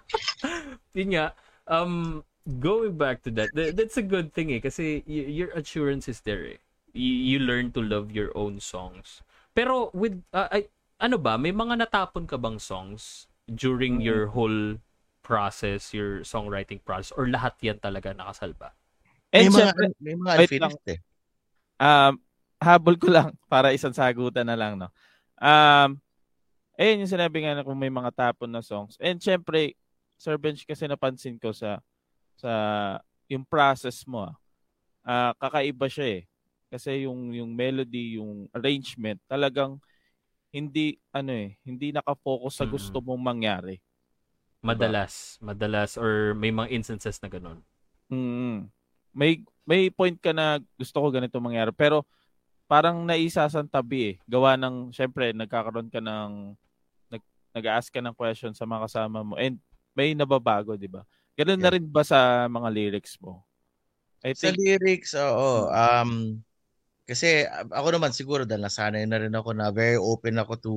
yun nga, um, going back to that, th- that's a good thing eh, kasi y- your assurance is there eh. Y- you learn to love your own songs. Pero with, uh, ay, ano ba, may mga natapon ka bang songs during your whole process, your songwriting process, or lahat yan talaga nakasalba? May And mga, syempre, may mga unfinished eh. um, habol ko lang para isang sagutan na lang, no? Um, ayun yung sinabi nga na kung may mga tapon na songs. And syempre, Sir Bench, kasi napansin ko sa sa yung process mo, ah, ah, kakaiba siya eh. Kasi yung yung melody, yung arrangement, talagang hindi ano eh, hindi nakafocus sa gusto mong mangyari. Madalas, madalas, or may mga instances na ganun. Mm. May may point ka na gusto ko ganito mangyari pero parang naisasantabi eh. Gawa ng syempre nagkakaroon ka ng nag, nag-ask ka ng question sa mga kasama mo and may nababago, 'di ba? Ganun na Yeah. rin ba sa mga lyrics mo? I Sa think lyrics, oo. Um, kasi ako naman siguro dahil nasanay na rin ako na very open ako to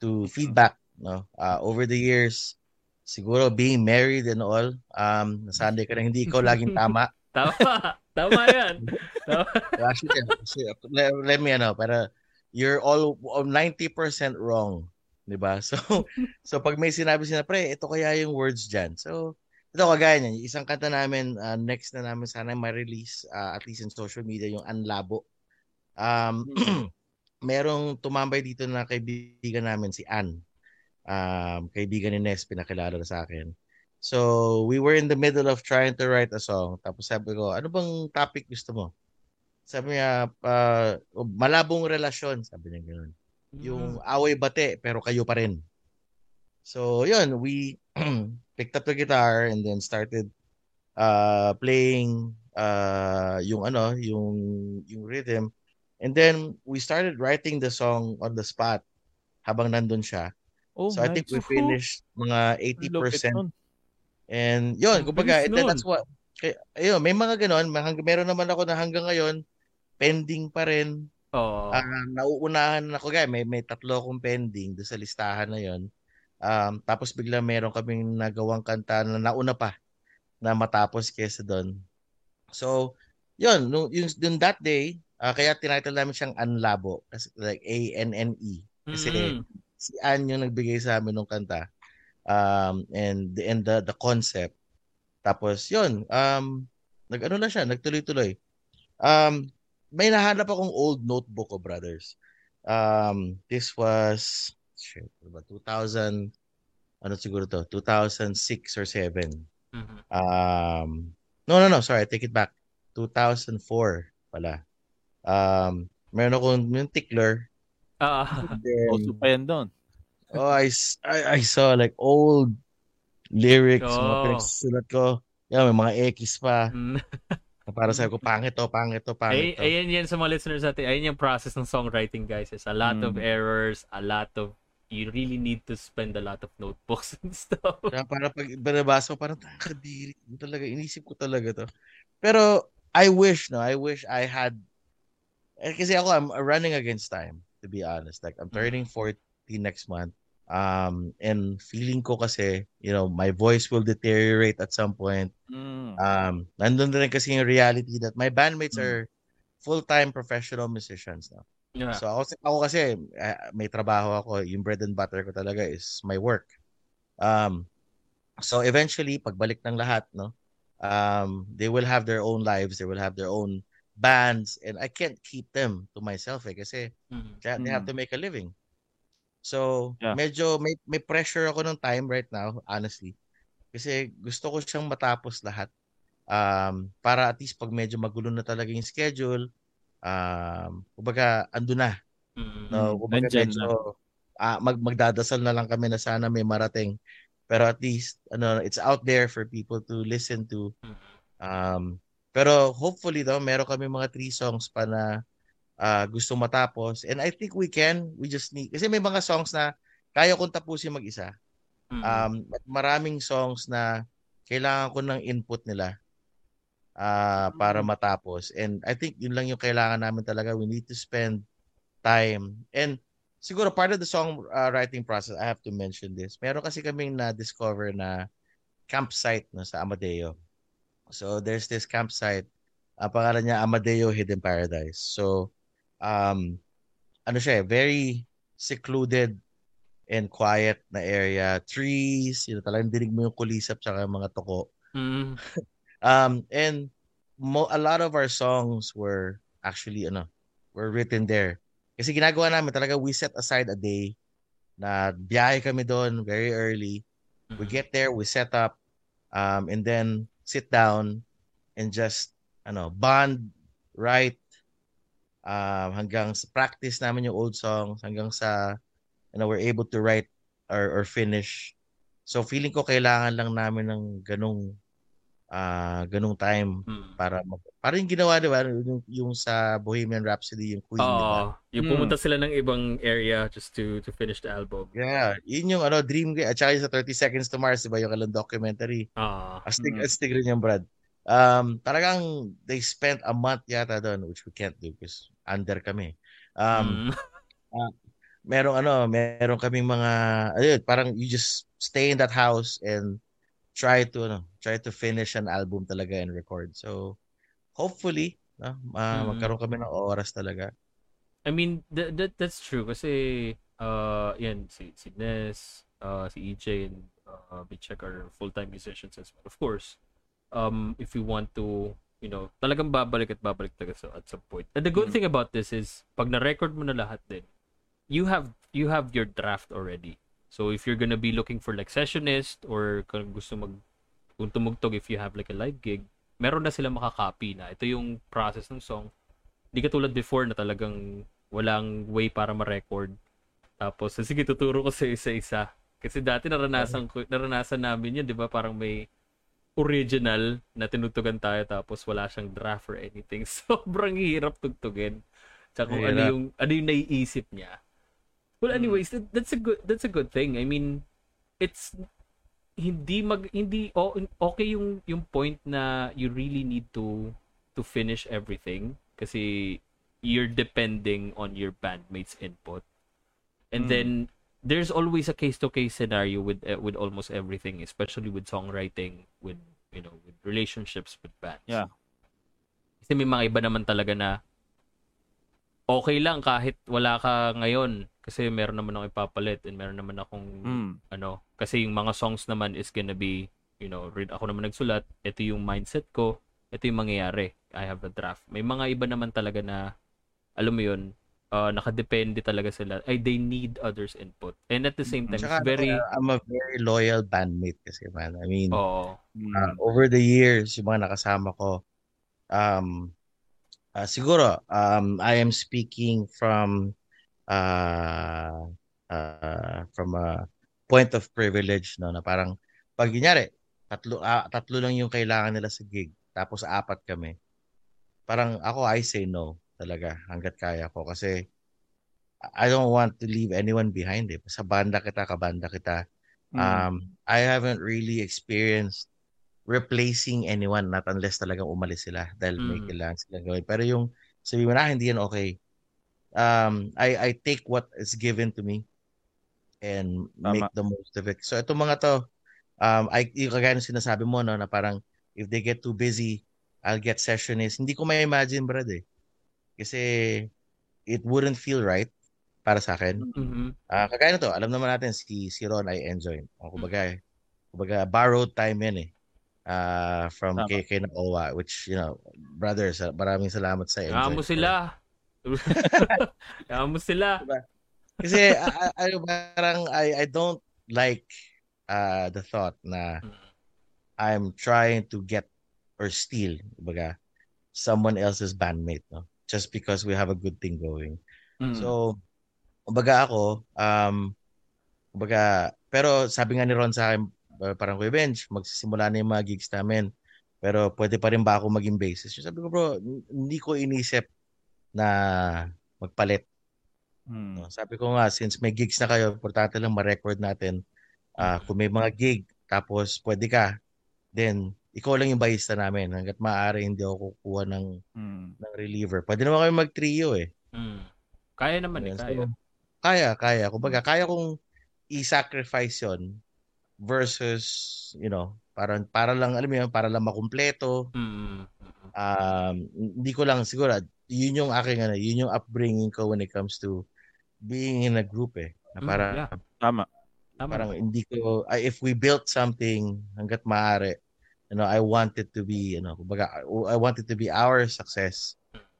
to feedback no? Uh, over the years, siguro being married and all, um, nasanay ka na hindi ikaw laging tama. Tama. Tama yan. Tama. Actually, actually, let, let me ano, para you're all 90% wrong. 'di ba? So so pag may sinabi sina pre, ito kaya yung words diyan. So ito kagaya niyan, isang kanta namin uh, next na namin sana ma-release uh, at least in social media yung Anlabo. Um merong tumambay dito na kaibigan namin si Ann. Um, kaibigan ni Nes, pinakilala na sa akin. So, we were in the middle of trying to write a song. Tapos sabi ko, ano bang topic gusto mo? Sabi niya, uh, malabong relasyon. Sabi niya gano'n. Yung Mm. away bate, pero kayo pa rin. So, yun, we picked up the guitar and then started uh, playing uh, yung ano, yung, yung rhythm. And then, we started writing the song on the spot habang nandun siya. Oh, so, I think we finished mga Ang lupit 80%. nun. And yun, kumbaga, and then that's what, kaya, ayun, may mga ganon, may hang, meron naman ako na hanggang ngayon, pending pa rin. Oo. Ah, nauunahan na ako, guys, may, may tatlo akong pending doon sa listahan na yun. Um, tapos bigla meron kaming nagawang kanta na nauna pa na matapos kesa doon. So, yun, nung, yung, yung that day, ah, kaya tinitle namin siyang Anlabo, kasi like A-N-N-E. Kasi Mm. si Ann yung nagbigay sa amin ng kanta. Um, and, the- and the, the concept. Tapos, yun, um, nag-ano na siya, nagtuloy-tuloy. Um, may nahanap akong old notebook ko, brothers. Um, this was, shit, ano ba, 2000, ano siguro to, 2006 or 7. Mhm. Um, no, no, no, sorry, I take it back. 2004 pala. Um, meron akong yung tickler. Ah. Then, Uso pa yan doon. oh, I, I, I saw like old lyrics, mga Oh. pinagsusulat ko. Yan, may mga X pa. Mm. Para sabi ko, pangit to, pangit to, Ay, pangit to. ayan yan sa mga listeners natin. Ayan yung process ng songwriting, guys. It's a lot of Mm. errors, a lot of you really need to spend a lot of notebooks and stuff. Kaya para pag binabasa ko, parang kadiri. Talaga, inisip ko talaga to. Pero, I wish, no, I wish I had, eh, kasi ako, I'm running against time, to be honest. Like, I'm turning 40 next month. Um, and feeling ko kasi, you know, my voice will deteriorate at some point. Mm. Um, nandun na rin kasi yung reality that my bandmates Mm. are full-time professional musicians now. Yeah. So ako, ako kasi uh, may trabaho ako, yung bread and butter ko talaga is my work. Um so eventually pagbalik ng lahat, no? Um they will have their own lives, they will have their own bands and I can't keep them to myself eh kasi Mhm. they they have to make a living. So Yeah. medyo may may pressure ako ng time right now, honestly. Kasi gusto ko siyang matapos lahat. Um, para at least pag medyo magulo na talaga yung schedule, um, kumbaga, ando na. Mhm. No, Mm, kumbaga nandyan medyo, ah, mag, magdadasal na lang kami na sana may marating. Pero at least, ano, it's out there for people to listen to. Mhm. Um, pero hopefully daw, meron kami mga three songs pa na ah, gusto matapos. And I think we can. We just need, kasi may mga songs na kaya kong tapusin mag-isa. Mhm. Um, at maraming songs na kailangan ko ng input nila ah para matapos. And I think yun lang yung kailangan namin talaga. We need to spend time. And siguro part of the song uh, writing process, I have to mention this. Meron kasi kaming na-discover na campsite no, sa Amadeo. So there's this campsite. Ang pangalan niya Amadeo Hidden Paradise. So um ano siya, eh, very secluded and quiet na area. Trees, you know, talagang dinig mo yung kulisap tsaka yung mga toko. Mhm. Um, and mo, a lot of our songs were actually, ano, were written there. Kasi ginagawa namin talaga, we set aside a day na biyahe kami doon very early. We Mhm. get there, we set up, um, and then sit down and just, ano, bond, write, um, hanggang sa practice namin yung old songs, hanggang sa, you know, we're able to write or, or finish. So feeling ko kailangan lang namin ng ganong ah ganong time Mhm. para mag, para yung ginawa di ba yung, yung sa Bohemian Rhapsody yung Queen di ba? Oo. Yung Mm. pumunta sila ng ibang area just to to finish the album. Yeah, yun yung ano dream at saka sa 30 Seconds to Mars di ba yung kalang documentary. Ah. Astig Mm. astig rin yung Brad. Um talagang they spent a month yata doon which we can't do because under kami. Um Mm. merong ano, merong kaming mga ayun, parang you just stay in that house and try to ano, try to finish an album talaga and record. So hopefully, no, uh, Mm. magkaroon kami ng oras talaga. I mean, that, that that's true kasi uh yan si si Ness, uh si EJ and uh Bichek are full-time musicians as well. Of course, um if we want to, you know, talagang babalik at babalik talaga sa at some point. And the good Mm. thing about this is pag na-record mo na lahat din, you have you have your draft already. So if you're gonna be looking for like sessionist or kung gusto mag kung tumugtog if you have like a live gig, meron na sila makakopy na ito yung process ng song. Hindi katulad before na talagang walang way para ma-record. Tapos, sige, tuturo ko sa isa-isa. Kasi dati naranasan ko, naranasan namin yun, di ba? Parang may original na tinutugan tayo tapos wala siyang draft or anything. Sobrang hirap tugtugin. Tsaka kung ano yung, ano yung naiisip niya. Well, anyways, that, that's a good that's a good thing. I mean, it's hindi mag hindi o, okay yung yung point na you really need to to finish everything kasi you're depending on your bandmates input. And Mm. then there's always a case to case scenario with uh, with almost everything, especially with songwriting, with you know, with relationships with bands. Yeah. Kasi may mga iba naman talaga na okay lang kahit wala ka ngayon kasi meron naman akong ipapalit and meron naman akong Mm. ano kasi yung mga songs naman is gonna be you know read ako naman nagsulat ito yung mindset ko ito yung mangyayari I have a draft may mga iba naman talaga na alam mo yun uh, nakadepende talaga sila ay they need others input and at the same time Tsaka, it's very I'm a very loyal bandmate kasi man. I mean, Mm. uh, over the years, yung mga nakasama ko, um, uh, siguro, um, I am speaking from, uh, uh, from a point of privilege, no, na parang, pag ginyari, tatlo, ah, tatlo lang yung kailangan nila sa gig, tapos apat kami. Parang ako, I say no talaga, hanggat kaya ko. Kasi, I don't want to leave anyone behind eh. Sa banda kita, kabanda kita. Mm. Um, I haven't really experienced replacing anyone not unless talagang umalis sila dahil may Mm. kailangan silang gawin. Pero yung sabi mo na, "Ah, hindi yan okay. Um, I, I take what is given to me and Tama. make the most of it. So itong mga to, um, I, yung kagaya ng sinasabi mo, no, na parang if they get too busy, I'll get sessionist. Hindi ko may imagine, brad eh. Kasi it wouldn't feel right para sa akin. Mhm. Ah, kagaya na to, alam naman natin si si Ron ay enjoy. O kumbaga, kumbaga borrowed time yan eh. Ah, from Tama. KK na OWA, which, you know, brothers, maraming salamat sa enjoy. Kaya mo sila Kaya mo sila Kasi I, I, parang I, I don't like uh, the thought na. I'm trying to get or steal, kumbaga, someone else's bandmate, no? Just because we have a good thing going. Mm. So, kumbaga ako, um, kumbaga, pero sabi nga ni Ron sa akin, uh, parang Bench, magsisimula na yung mga gigs namin. Pero pwede pa rin ba ako maging basis? Sabi ko, bro, hindi ko inisip na magpalit. Mm. No? Sabi ko nga, since may gigs na kayo, importante lang ma-record natin. Ah, kung may mga gig, tapos pwede ka, then ikaw lang yung bahista namin. Hanggat maaari, hindi ako kukuha ng, Mm. ng reliever. Pwede naman kami mag-trio eh. Mm. Kaya naman eh, kaya. so, kaya, kaya. Kumbaga, kaya kong i-sacrifice yon versus, you know, parang para lang, alam mo yun, para lang makumpleto. Mm. Um, hindi ko lang siguro, yun yung aking, ano, yun yung upbringing ko when it comes to being in a group eh. Na Mm, para, yeah. Tama. Tama. parang hindi ko, I- if we built something hanggat maaari, you know, I want it to be, you know, kumbaga, I want it to be our success.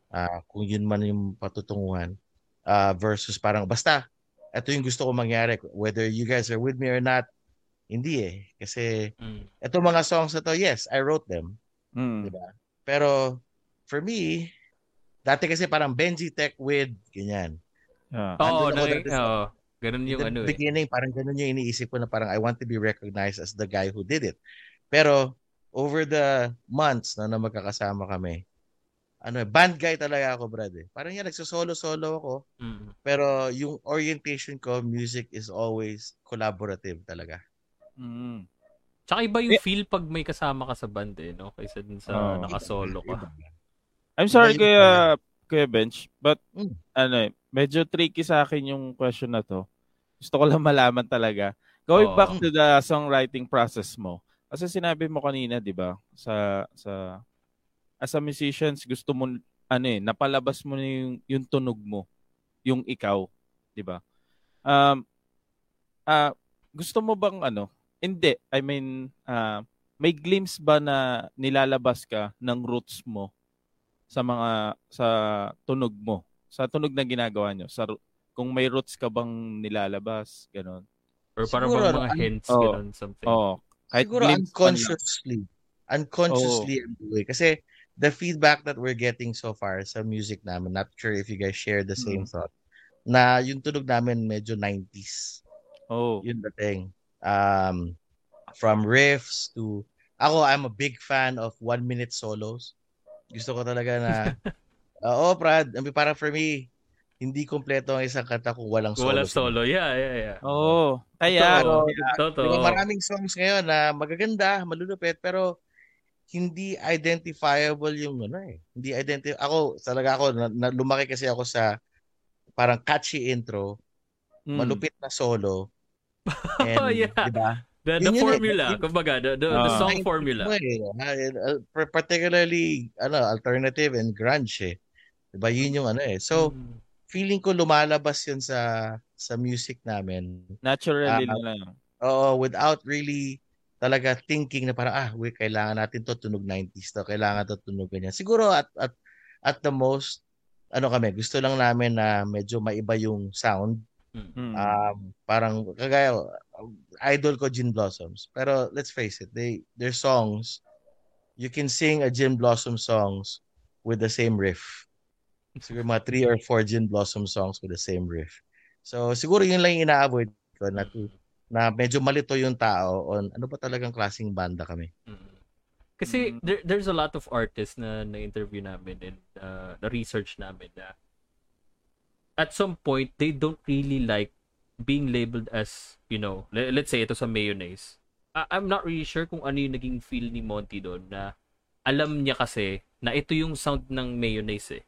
Ah, kung yun man yung patutunguhan. Ah, versus parang, basta, ito yung gusto ko mangyari. Whether you guys are with me or not, hindi eh. Kasi, Mm. ito mga songs na to, yes, I wrote them. Mm. Diba? Pero, for me, dati kasi parang Benji Tech with, ganyan. Yeah. Oo, dati sa- oo. Ganun yung ano the eh. beginning, parang ganun yung iniisip ko na parang I want to be recognized as the guy who did it. Pero, over the months na, na magkakasama kami, ano, eh, band guy talaga ako, brad. Eh. Parang yan, nagsosolo-solo ako. Mm. Pero yung orientation ko, music is always collaborative talaga. Mm. Tsaka iba yung feel pag may kasama ka sa band eh, no? Kaysa dun sa Oo. nakasolo ka. I'm sorry Iba-iba kuya, kuya Bench, but Mm. ano eh, medyo tricky sa akin yung question na to. Gusto ko lang malaman talaga. Going Oo. back to the songwriting process mo. Kasi sinabi mo kanina, 'di ba? Sa sa as a musicians, gusto mo ano eh, napalabas mo na yung, yung tunog mo, yung ikaw, 'di ba? Um ah gusto mo bang ano? Hindi, I mean, ah may glimpse ba na nilalabas ka ng roots mo sa mga sa tunog mo? Sa tunog na ginagawa nyo? Sa kung may roots ka bang nilalabas, ganun. Or parang Siguro, bang mga hints, Oo. ganun, something. Oh, kahit Siguro unconsciously. Unconsciously I'm doing. Kasi the feedback that we're getting so far sa music namin, not sure if you guys share the same Mm. thought, na yung tunog namin medyo 90s. Oh. Yun the thing. Um, from riffs to... Ako, I'm a big fan of one-minute solos. Gusto ko talaga na... Oo, Brad. I mean, parang for me, hindi kompleto ang isang kanta kung walang solo. Wala solo. Yeah, yeah, yeah. Oh, kaya Totoo. Di Totoo. ba, maraming songs ngayon na magaganda, malulupit, pero hindi identifiable yung ano eh. Hindi identi ako talaga ako na, na- lumaki kasi ako sa parang catchy intro, Mm. malupit na solo. And, Oh, yeah. di ba? The, the Yun yun eh. formula, Yun- kumbaga, the, the, the Ah. song formula. uh, par- particularly ano, alternative and grunge eh. Di ba? Yun yung ano eh. So, Mm. feeling ko lumalabas yun sa sa music namin. Naturally Ah, na lang. Oo, without really talaga thinking na parang, ah, we, kailangan natin to tunog 90s to, kailangan to tunog ganyan. Siguro at, at, at the most, ano kami, gusto lang namin na medyo maiba yung sound. Mm. Um, parang, kagaya, idol ko Gin Blossoms. Pero let's face it, they, their songs, you can sing a Gin Blossom songs with the same riff. Siguro mga three or four Gin Blossom songs with the same riff. So, siguro yun lang yung ina-avoid ko na to na medyo malito yung tao on ano ba talagang klaseng banda kami. Mm. Kasi Mm. there, there's a lot of artists na na-interview namin and uh, na-research namin na at some point, they don't really like being labeled as, you know, le- let's say ito sa mayonnaise. I- I'm not really sure kung ano yung naging feel ni Monty doon na alam niya kasi na ito yung sound ng mayonnaise eh.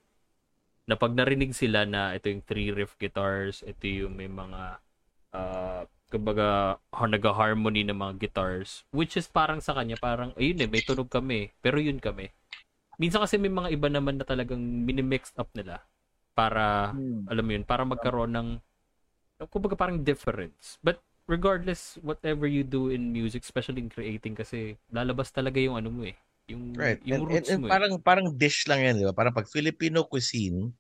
Na pag narinig sila na ito yung three riff guitars, ito yung may mga uh, kumbaga ha- nag-harmony ng mga guitars which is parang sa kanya parang ayun eh may tunog kami pero yun kami minsan kasi may mga iba naman na talagang minimix up nila para Mm. alam mo yun para magkaroon ng kumbaga parang difference but regardless whatever you do in music especially in creating kasi lalabas talaga yung ano mo eh yung Right. yung And, and, roots and mo eh. parang parang dish lang yan, di ba? Parang pag Filipino cuisine,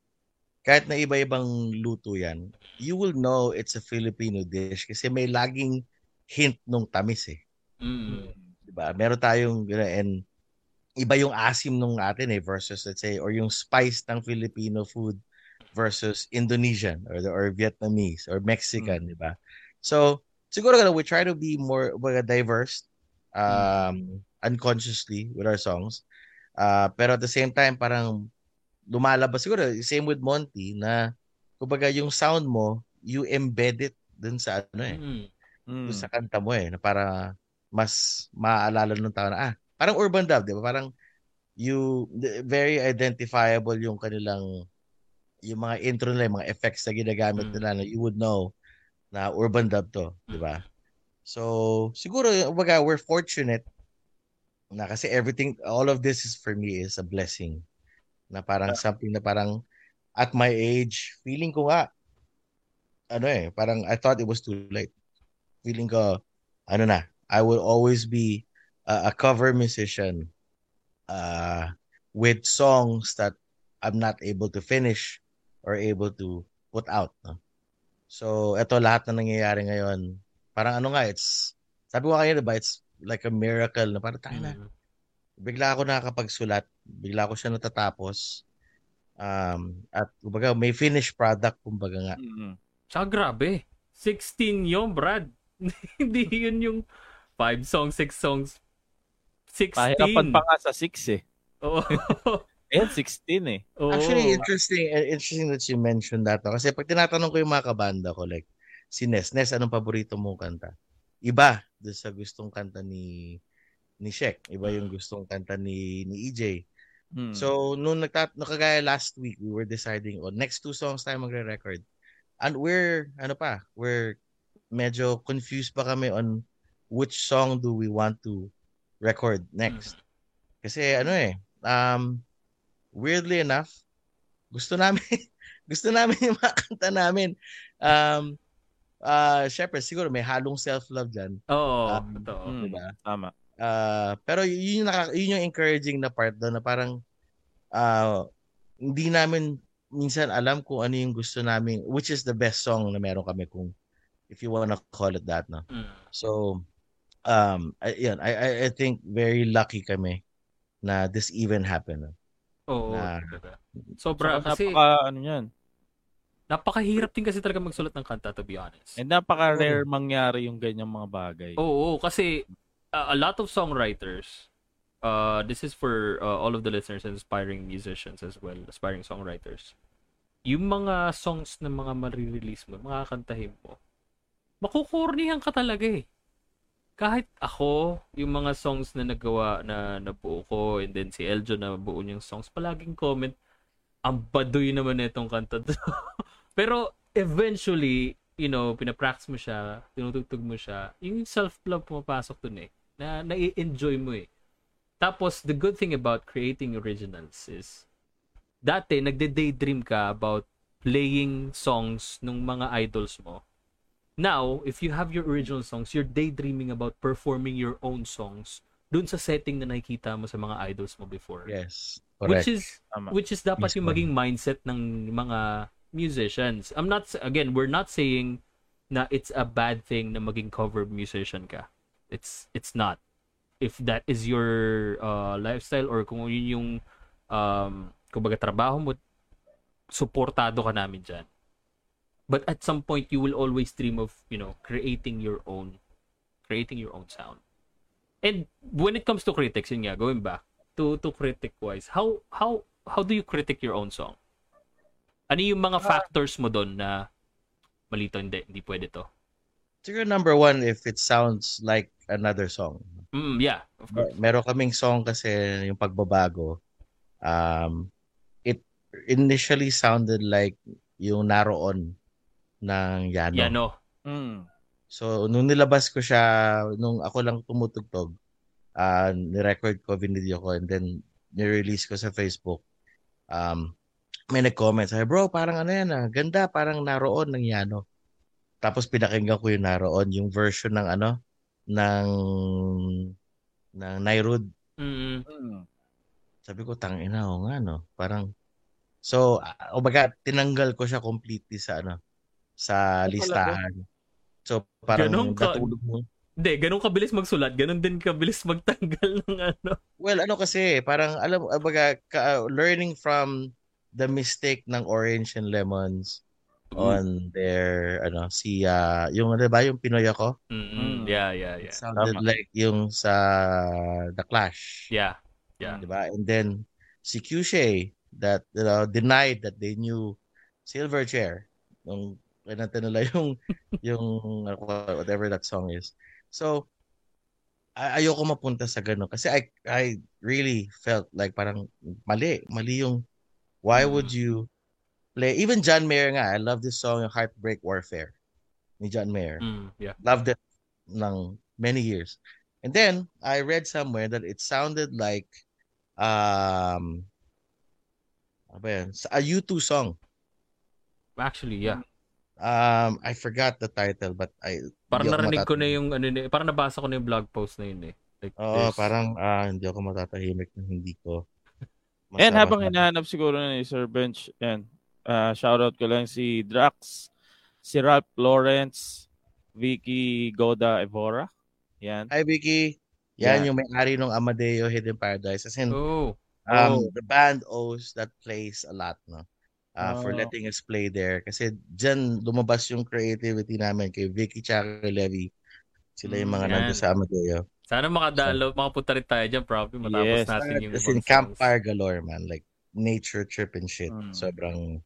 kahit na iba-ibang luto yan, you will know it's a Filipino dish kasi may laging hint nung tamis eh. Mm. Di ba? Meron tayong you know, and iba yung asim nung atin eh versus let's say or yung spice ng Filipino food versus Indonesian or or Vietnamese or Mexican, di ba? So, siguro gonna we try to be more diverse um unconsciously with our songs. Uh, pero at the same time parang lumalabas siguro same with Monty na kumbaga yung sound mo you embed it dun sa ano eh Mm. Mm. sa kanta mo eh na para mas maaalala ng tao na ah parang urban dub di ba parang you the- very identifiable yung kanilang yung mga intro nila yung mga effects na ginagamit Mm. nila na you would know na urban dub to di ba? So siguro kumbaga we're fortunate na kasi everything all of this is for me is a blessing. Na parang something na parang at my age feeling ko nga ano eh parang I thought it was too late. Feeling ko ano na I will always be a, a cover musician uh with songs that I'm not able to finish or able to put out no? so eto lahat na nangyayari ngayon parang ano nga it's sabi ko kanina ba it's like a miracle na parang tayo na Mm. bigla ako nakakapagsulat, bigla ako siya natatapos. Um, at kumbaga may finished product kumbaga nga. Mm. Tsaka grabe. 16 yun, Brad. Hindi yun yung 5 songs, 6 songs. 16. Pahirapan pa nga sa 6 eh. Oo. Ayan, 16 eh. Oo. Actually, interesting eh, interesting that you mentioned that. no? Kasi pag tinatanong ko yung mga kabanda ko, like, si Nes, Nes, anong paborito mong kanta? Iba doon sa gustong kanta ni ni Shek. Iba yung gustong kanta ni ni EJ. Hmm. So, nung nagtat nakagaya last week, we were deciding on next two songs tayo magre-record. And we're, ano pa, we're medyo confused pa kami on which song do we want to record next. Kasi ano eh, um, weirdly enough, gusto namin, gusto namin yung mga kanta namin. Um, uh, syempre, siguro may halong self-love dyan. Oo, Um, totoo. Hmm, diba? Tama. Uh, pero yun yung, naka, yun yung encouraging na part doon na parang uh, hindi namin minsan alam kung ano yung gusto namin, which is the best song na meron kami kung if you wanna call it that. No? Mm. So, um, I, yun, I, I, I think very lucky kami na this even happened. no? Oo, Na- talaga. Sobra, Saka kasi napaka, ano yan. napakahirap din kasi talaga magsulat ng kanta, to be honest. And napaka-rare mangyari yung ganyang mga bagay. Oo, kasi uh, a lot of songwriters, uh, this is for uh, all of the listeners and aspiring musicians as well, aspiring songwriters. Yung mga songs na mga marirelease mo, mga kantahin mo, makukornihan ka talaga eh. Kahit ako, yung mga songs na nagawa na nabuo ko, and then si Eljo na buo niyang songs, palaging comment, ang baduy naman na itong kanta to. Pero eventually, you know, pinapractice mo siya, tinutugtog mo siya, yung self-love pumapasok dun eh. Na nai-enjoy mo eh. Tapos, the good thing about creating originals is, dati, nagde-daydream ka about playing songs ng mga idols mo. Now, if you have your original songs, you're daydreaming about performing your own songs dun sa setting na nakikita mo sa mga idols mo before. Yes. Which Correct. is Tama. which is dapat yung maging mindset ng mga musicians. I'm not again, we're not saying na it's a bad thing na maging cover musician ka. It's it's not. If that is your uh, lifestyle or kung yun yung um kumbaga trabaho mo, suportado ka namin diyan. But at some point you will always dream of, you know, creating your own creating your own sound. And when it comes to critics, yun nga, going back, to to critic wise how how how do you critic your own song ano yung mga factors mo doon na malito hindi hindi pwede to Siguro number one, if it sounds like another song. mm, yeah of course Meron kaming song kasi yung pagbabago. Um, it initially sounded like yung naroon ng Yano. yeah no Hmm. So, nung nilabas ko siya, nung ako lang tumutugtog, uh, ni-record ko, video ko, and then ni-release ko sa Facebook, um, may nag-comment, sabi, bro, parang ano yan ah, ganda, parang naroon ng Yano. Tapos pinakinggan ko yung naroon, yung version ng ano, ng, ng Nairud. mm, Hmm. Sabi ko, tangina, o nga, no? Parang, so, uh, umaga, tinanggal ko siya completely sa, ano, sa talaga? listahan. So, parang Ganun ka- natulog mo. hindi ganun kabilis magsulat ganun din kabilis magtanggal ng ano Well, ano kasi, parang alam baga, ka, learning from the mistake ng Orange and Lemons on their ano si ah, yung ano ba yung Pinoy ako? mm, Mm. yeah yeah It yeah sounded Tama. like yung sa The Clash. yeah yeah 'Di ba? And then si Cushe that you know, denied that they knew Silverchair nung kinanta nila yung yung whatever that song is. So ay- ayoko mapunta sa ganun kasi I I really felt like parang mali, mali yung why Mm. would you play even John Mayer nga, I love this song Heartbreak Warfare ni John Mayer. mm, yeah Loved it ng many years. And then I read somewhere that it sounded like um ano ba? Sa- a U2 song. actually yeah Um I forgot the title but I parang narinig ko na yung ano ni- parang nabasa ko na yung blog post na yun eh like Oo, there's- parang ah, hindi ako matatahimik na hindi ko. And habang hinahanap siguro na ni Sir Bench, yan, ah, shoutout ko lang si Drax, si Ralph Lawrence, Vicky Goda Evora. Yan. Hi Vicky. Yan Yeah. yung may-ari ng Amadeo Hidden Paradise. As in, oh um, Oh. the band owes that place a lot, no? Uh, for letting us play there. Kasi dyan lumabas yung creativity namin kay Vicky kay Levy. Sila yung mga Mm, nandun yan. sa Amadeo. sana makadalo makapunta rin tayo dyan probably matapos Yes. natin yung ibang songs. campfire galore, man. Like nature trip and shit. Mm. Sobrang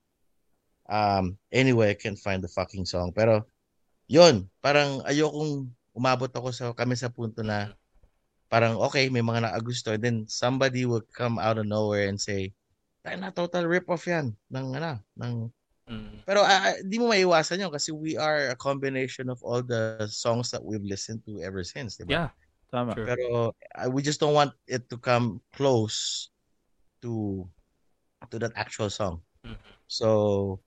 um anyway, I can't find the fucking song. Pero yun, parang ayokong umabot ako sa kami sa punto na parang okay, may mga nakagusto and then somebody will come out of nowhere and say, "Ay na total rip off 'yan ng ano, ng Mm. Pero ah, di mo maiwasan 'yon kasi we are a combination of all the songs that we've listened to ever since, di ba? Yeah. Tama. Sure. Pero uh, we just don't want it to come close to to that actual song. Mhm. So,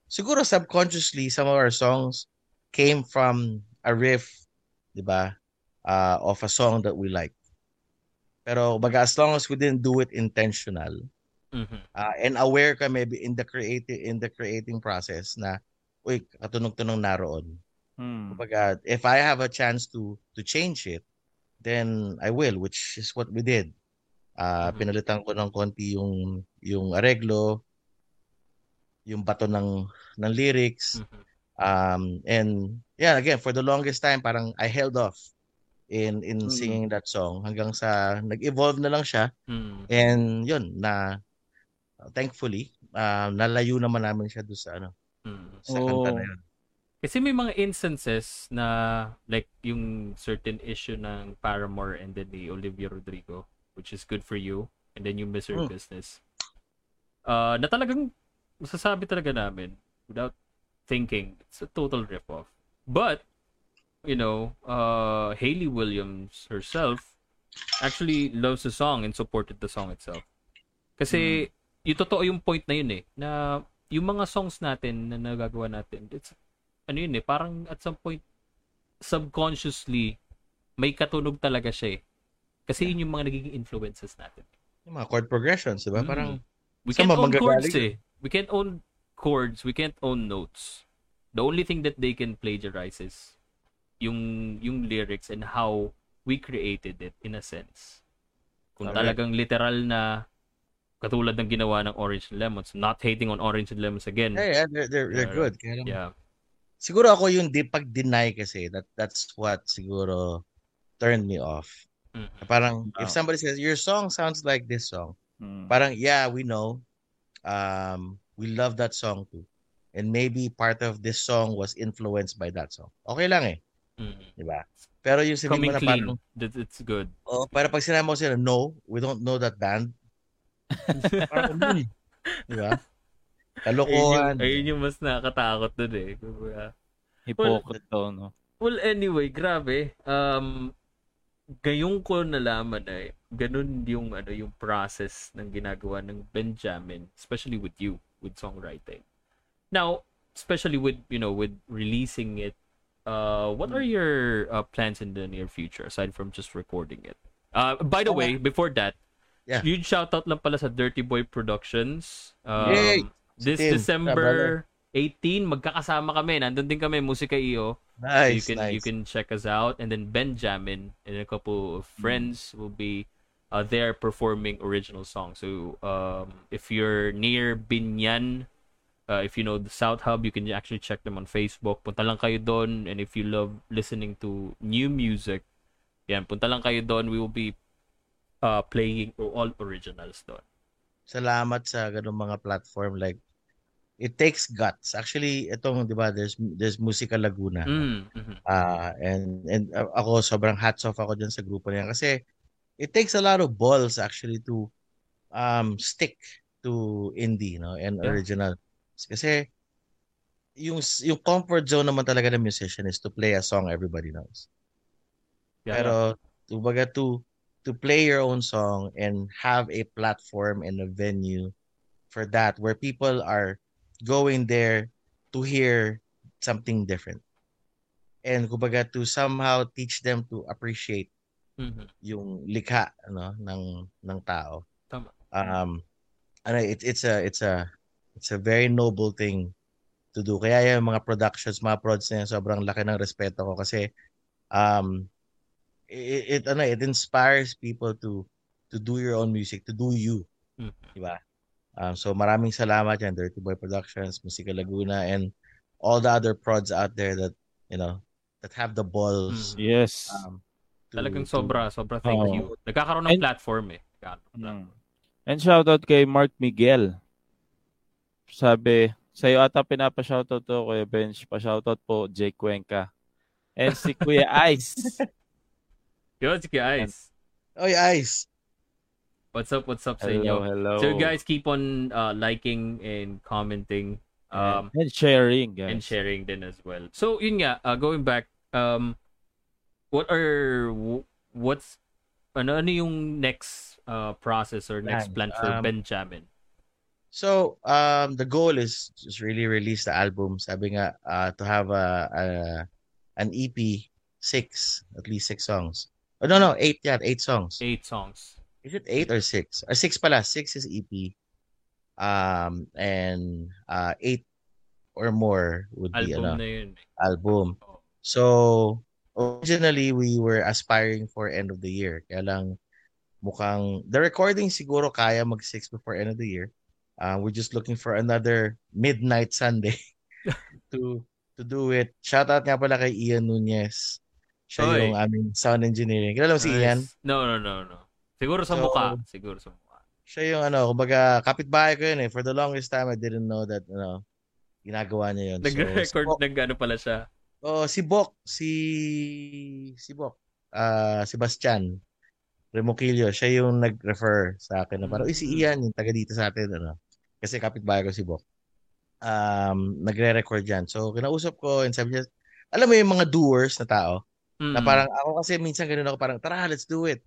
siguro subconsciously some of our songs came from a riff, 'di ba? Uh, of a song that we like. Pero baga as long as we didn't do it intentional Mhm. uh, and aware ka maybe in the creating in the creating process na uy, katunog-tunog naroon. Hmm. Kumbaga, if I have a chance to to change it, then I will, which is what we did. Ah, Mhm. pinalitan ko ng konti yung yung areglo, yung bato ng ng lyrics. Mhm. Um and yeah, again, for the longest time parang I held off in in Mm. singing that song hanggang sa nag-evolve na lang siya Mm. and yun na thankfully uh, nalayo naman namin siya doon sa ano Mm. sa kanta na Oh. yun. Kasi may mga instances na like yung certain issue ng Paramore and then ni Olivia Rodrigo, which is good for you, and then you miss your Hmm. business. Uh, na talagang masasabi talaga namin without thinking, it's a total rip-off. But, you know, uh, Hayley Williams herself actually loves the song and supported the song itself. Kasi, yung totoo yung point na yun eh, na yung mga songs natin na nagagawa natin, it's ano yun eh, parang at some point, subconsciously, may katunog talaga siya eh. Kasi yun yung mga nagiging influences natin. Yung mga chord progressions, di ba? Mm. Parang We can't own chords eh. We can't own chords, we can't own notes. The only thing that they can plagiarize is yung, yung lyrics and how we created it in a sense. Kung Correct. talagang literal na katulad ng ginawa ng Orange and Lemons, not hating on Orange and Lemons again. yeah, yeah, they're, they're, they're good. Kaya Yeah. siguro ako yung di pag-deny kasi that that's what siguro turned me off. Mm. Parang if Ah. somebody says your song sounds like this song, Hmm. parang yeah, we know. Um we love that song too. And maybe part of this song was influenced by that song. Okay lang eh, Mm. di ba? Pero yung Coming mo na parang, That it's good. oh, pero pag sinabi mo sila, no, we don't know that band. Parang, hmm, di ba? Kalokohan. Ayun yung, ayun yung mas nakakatakot dun eh. Hypocrite to, no? Well, anyway, grabe. Um, ngayon ko nalaman na eh, ganun yung, ano, yung process ng ginagawa ng Benjamin, especially with you, with songwriting. Now, especially with, you know, with releasing it, uh, what are your uh, plans in the near future aside from just recording it? Uh, by the way, before that, Yeah. huge shoutout lang pala sa Dirty Boy Productions. Um, Yay! This Tim, December 18, magkakasama kami. Nandun din kami, Musika EO. So you Nice, can nice. you can check us out and then Benjamin and a couple of friends will be uh, there performing original songs. So um, if you're near Binyan, uh, if you know the South Hub, you can actually check them on Facebook. Punta lang kayo doon and if you love listening to new music, yan, punta lang kayo doon. We will be uh, playing all originals doon. salamat sa ganung mga platform like it takes guts. Actually, itong 'di ba, there's there's Musika Laguna. Mm, mhm. Ah, and and uh, ako sobrang hats off ako diyan sa grupo niyan kasi it takes a lot of balls actually to um stick to indie, no, and Yeah. original. Kasi yung yung comfort zone naman talaga ng musician is to play a song everybody knows. Yeah. Pero kumbaga to to play your own song and have a platform and a venue for that where people are going there to hear something different. And kumbaga to somehow teach them to appreciate Mhm. yung likha ano ng ng tao. Tama. Um ano it, it's a it's a it's a very noble thing to do. Kaya yung mga productions, mga prods na yan, sobrang laki ng respeto ko kasi um it, it ano it inspires people to to do your own music, to do you. Mhm. Di ba? Um, so maraming salamat yan, Dirty Boy Productions, Musika Laguna, and all the other prods out there that, you know, that have the balls. Mhm. Yes. Um, to- Talagang to- sobra, sobra thank Oo. you. Nagkakaroon ng And- platform eh. Nagkakaroon ng Mm. And shoutout kay Mark Miguel. Sabi, sa'yo ata pinapa-shoutout to, Kuya Bench. Pa-shoutout po, Jake Cuenca. And si Kuya Ice. Yun, si Kuya Ice. Oy, Ice. What's up? What's up sa Hello, inyo? hello. So guys, keep on uh, liking and commenting. Um, and sharing, guys. and sharing then as well. So yun nga, uh, going back, um, what are wh- what's ano ano yung next uh, process or next plan Plans. for Um, Benjamin? So, um, the goal is just really release the album. Sabi nga, uh, to have a, a an EP, six, at least six songs. Oh, no, no, eight yan, eight songs. Eight songs. Is it eight or six? Or six pala, six is EP. Um, and uh, eight or more would be Album ano, na yun. album. So, originally, we were aspiring for end of the year. Kaya lang, mukhang, the recording siguro kaya mag-six before end of the year. Uh, we're just looking for another midnight Sunday to to do it. Shout out nga pala kay Ian Nunez. Siya Oy. yung aming sound engineering. Kilala mo si Ian? No, no, no, no. Siguro sa So, mukha. Siguro sa mukha. Siya yung ano, kumbaga kapitbahay ko yun eh. For the longest time, I didn't know that, you know, ginagawa niya yun. Nag-record, So, si Bok, nag ano pala siya. oh, si Bok, si, si Bok, ah, Sebastian Remoquillo, siya yung nag-refer sa akin na parang, uy, si Ian, yung taga dito sa atin, ano. Kasi kapitbahay ko si Bok. Um, nagre-record yan. So, kinausap ko and sabi niya, alam mo yung mga doers na tao, na Mm. parang ako kasi minsan ganun ako parang tara let's do it.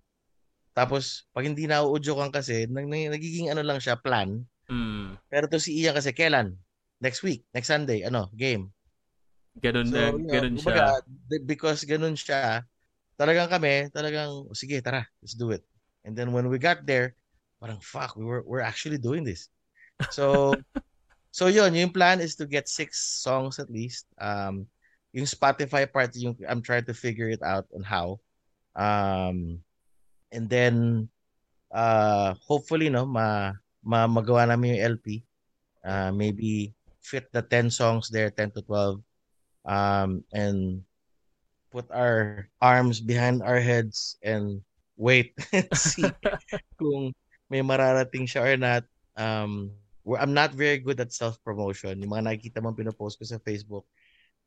Tapos pag hindi na kan kasi nag, nag- nagiging ano lang siya plan. Mm. Pero to si Ian kasi kailan? Next week, next Sunday, ano, game. Ganun, So, na, you know, ganun kumbaga, siya. because ganun siya, talagang kami, talagang "O, sige, tara, let's do it. And then when we got there, parang fuck, we were we're actually doing this. So so yun, yung plan is to get six songs at least. Um yung Spotify part, yung I'm trying to figure it out on how. Um and then uh hopefully no ma, ma magawa namin yung LP. Uh maybe fit the 10 songs there, 10 to 12 um, and put our arms behind our heads and wait and see kung may mararating siya or not. Um, I'm not very good at self-promotion. Yung mga nakikita mong pinopost ko sa Facebook,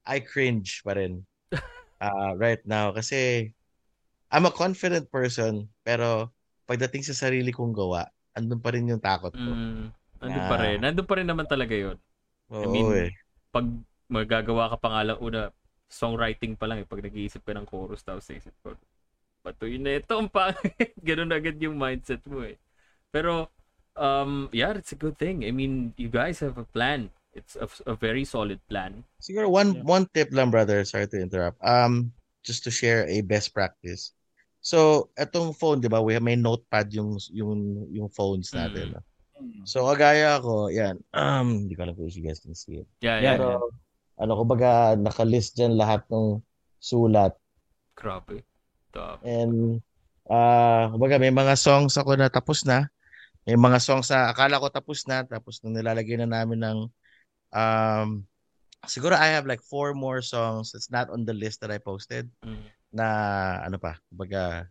I cringe pa rin uh, right now kasi I'm a confident person pero pagdating sa sarili kong gawa, andun pa rin yung takot ko. Mm. Nandun Ah. pa rin. Nandun pa rin naman talaga yun. Oo mean, eh. Pag magagawa ka pa nga lang una, songwriting pa lang eh. Pag nag-iisip ka ng chorus, tapos isip ko, patuloy na ito ang pangit. Ganun agad yung mindset mo eh. Pero, um, yeah, it's a good thing. I mean, you guys have a plan. It's a, a very solid plan. Siguro one Yeah. one tip lang brother, sorry to interrupt. Um just to share a best practice. So, etong phone, 'di ba? We have may notepad yung yung yung phones natin. Mm. no? So, kagaya ako, yan. Um, hindi ko alam kung you guys can see it. Yeah, Yeah, yeah. Pero ano kumbaga nakalist diyan lahat ng sulat Grabe. Top. and ah kumbaga may mga songs ako na tapos na. May mga songs na akala ko tapos na tapos nung nilalagay na namin ng um siguro I have like four more songs that's not on the list that I posted. Mm. na ano pa, kumbaga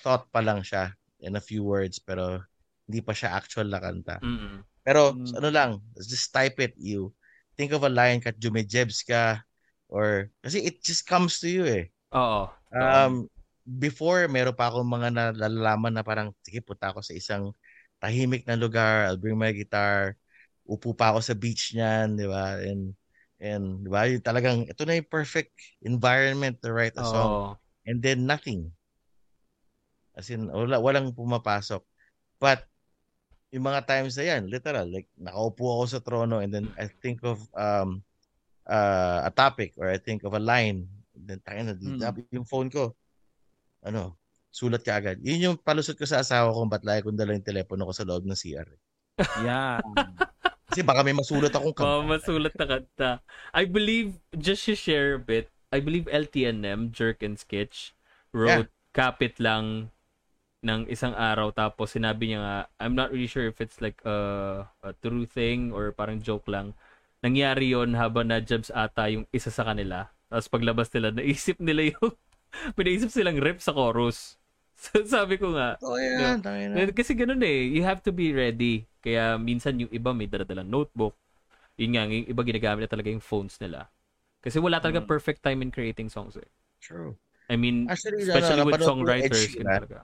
thought pa lang siya in a few words pero hindi pa siya actual na kanta. Mm-mm. Pero Mm. ano lang, just type it you. Think of a line kat jumejebs ka or kasi it just comes to you eh. Oo. Um before meron pa akong mga nalalaman na parang sige punta ako sa isang tahimik na lugar, I'll bring my guitar, upo pa ako sa beach niyan, di ba? And and di ba? Yung talagang ito na yung perfect environment to write a song Oo. and then nothing. As in, wala, walang pumapasok. But, yung mga times na yan, literal, like, nakaupo ako sa trono and then I think of um uh, a topic or I think of a line. And then, tayo na, Hmm. yung phone ko, ano, sulat ka agad. Yun yung palusot ko sa asawa kung ba't lagi kong dala yung telepono ko sa loob ng CR. Yeah. Kasi baka may masulat akong kanta. masulat na kanta. I believe, just to share a bit, I believe LTNM, Jerk and Sketch, wrote Kapit lang ng isang araw tapos sinabi niya nga, I'm not really sure if it's like a, a true thing or parang joke lang. Nangyari yon habang na-jabs ata yung isa sa kanila. Tapos paglabas nila, naisip nila yung pinaisip silang rep sa chorus. So, sabi ko nga, yan, tayo na. Eh, Kasi ganun eh, you have to be ready. Kaya minsan yung iba may dala-dalang notebook. Yun nga, yung iba ginagamit na talaga yung phones nila. Kasi wala talaga Mm. perfect time in creating songs eh. True. I mean, Actually, especially ano, with ko yung Ed songwriters, yun Sheeran. talaga.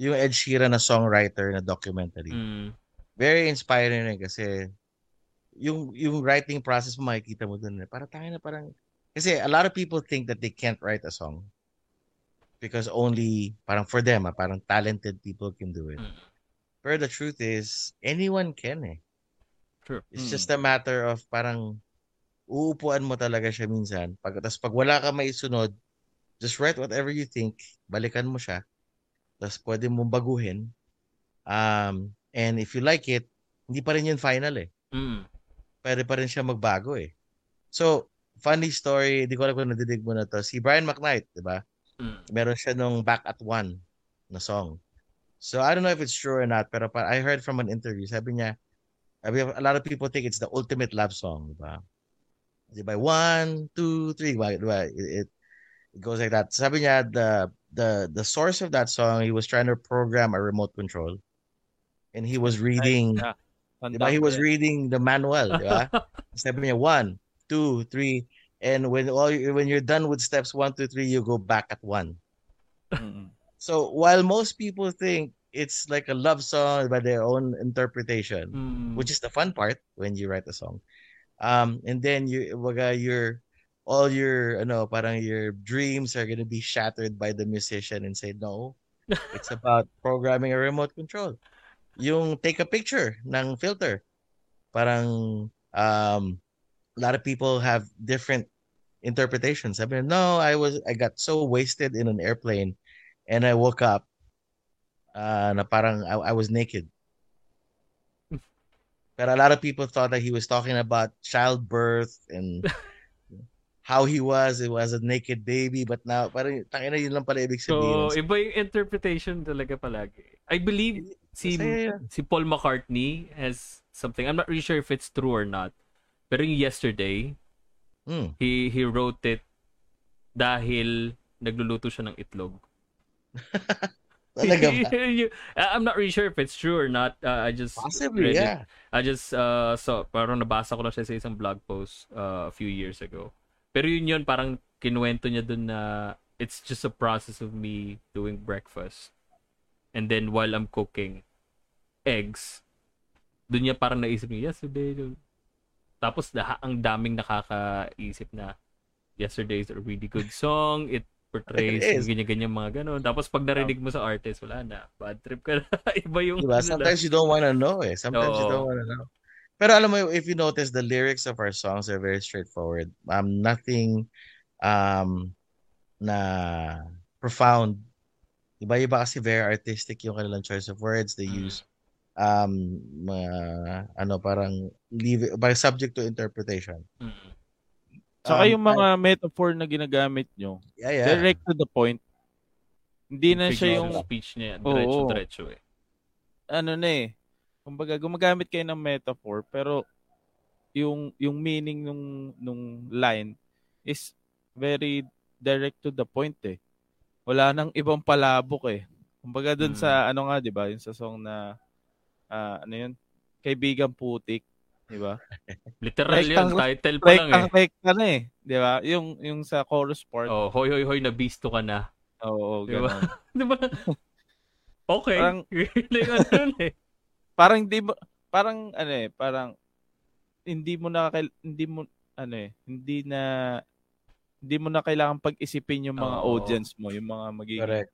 yung Ed Sheeran na songwriter na documentary. Mm. Very inspiring rin kasi yung yung writing process mo makikita mo dun. eh. Para tayo na parang kasi a lot of people think that they can't write a song because only parang for them, ah, parang talented people can do it. Mm. But the truth is anyone can eh. True. It's Mm. just a matter of parang uupuan mo talaga siya minsan. Pag, tas pag wala ka maisunod, just write whatever you think, balikan mo siya. Tapos pwede mong baguhin. Um, and if you like it, hindi pa rin yun final eh. Mm. Pwede pa rin siya magbago eh. So, funny story, di ko alam kung nadidig mo na to. Si Brian McKnight, di ba? Mm. Meron siya nung Back at One na song. So, I don't know if it's true or not, pero pa- I heard from an interview, sabi niya, sabi, a lot of people think it's the ultimate love song, di ba? Di ba? One, two, three, di ba? It, it, it goes like that. Sabi niya, the, the, the source of that song, he was trying to program a remote control. And he was reading, Yeah. di? He was reading the manual, di ba? Sabi niya, one, two, three, and when all you- when you're done with steps one, two, three, you go back at one. So while most people think it's like a love song by their own interpretation, Mm. which is the fun part when you write a song, um, and then you, waga, your all your, ano, parang your dreams are gonna be shattered by the musician and say no, it's about programming a remote control. Yung take a picture ng filter, parang um, a lot of people have different interpretations. I mean, no, I was I got so wasted in an airplane, and I woke up, uh, na parang I, I was naked. But a lot of people thought that he was talking about childbirth and how he was. It was a naked baby, but now parang tangina yun lang pala ibig sabihin. So, iba yung interpretation talaga palagi. I believe si si Paul McCartney has something. I'm not really sure if it's true or not. Pero yung yesterday, Mm. he he wrote it dahil nagluluto siya ng itlog. Talaga ba? I'm not really sure if it's true or not. Uh, I just Possibly, read it. yeah. I just uh saw parang nabasa ko lang siya sa isang blog post uh, a few years ago. Pero yun yun parang kinuwento niya dun na it's just a process of me doing breakfast. And then while I'm cooking eggs, dun niya parang naisip niya, yesterday, yun." Tapos lahat ang daming nakakaisip na yesterday is a really good song. It portrays It ganyan-ganyan mga ganun. Tapos pag narinig mo sa artist, wala na. Bad trip ka na. Iba yung... Diba? ano. Sometimes you don't want to know eh. Sometimes you Oo. don't want to know. Pero alam mo, if you notice, the lyrics of our songs are very straightforward. Um, nothing um, na profound. Iba-iba kasi very artistic yung kanilang choice of words. They Mm. use um, mga, ano, parang leave it, by subject to interpretation. Mm. Saka Um, yung mga metaphor na ginagamit nyo, Yeah, yeah. direct to the point. Hindi na siya yung speech niya. Oo. Diretso-diretso eh. ano na eh. Kumbaga gumagamit kayo ng metaphor pero yung yung meaning nung nung line is very direct to the point eh. Wala nang ibang palabok eh. Kumbaga dun Hmm. sa ano nga 'di ba, yung sa song na ah, ano yun? Kaibigan putik, 'di ba? Literal Like yun. ang- Title pa Like lang ang eh. like ka na eh, 'di ba? Yung yung sa chorus part. Oh, hoy hoy hoy na bisto ka na. Oo, Di ba? ganun. Di ba? Okay. Parang- like, ano yun eh. parang di mo parang ano eh, parang hindi mo na hindi mo ano eh, hindi na hindi mo na kailangan pag-isipin yung mga Oo. audience mo, yung mga magiging Correct.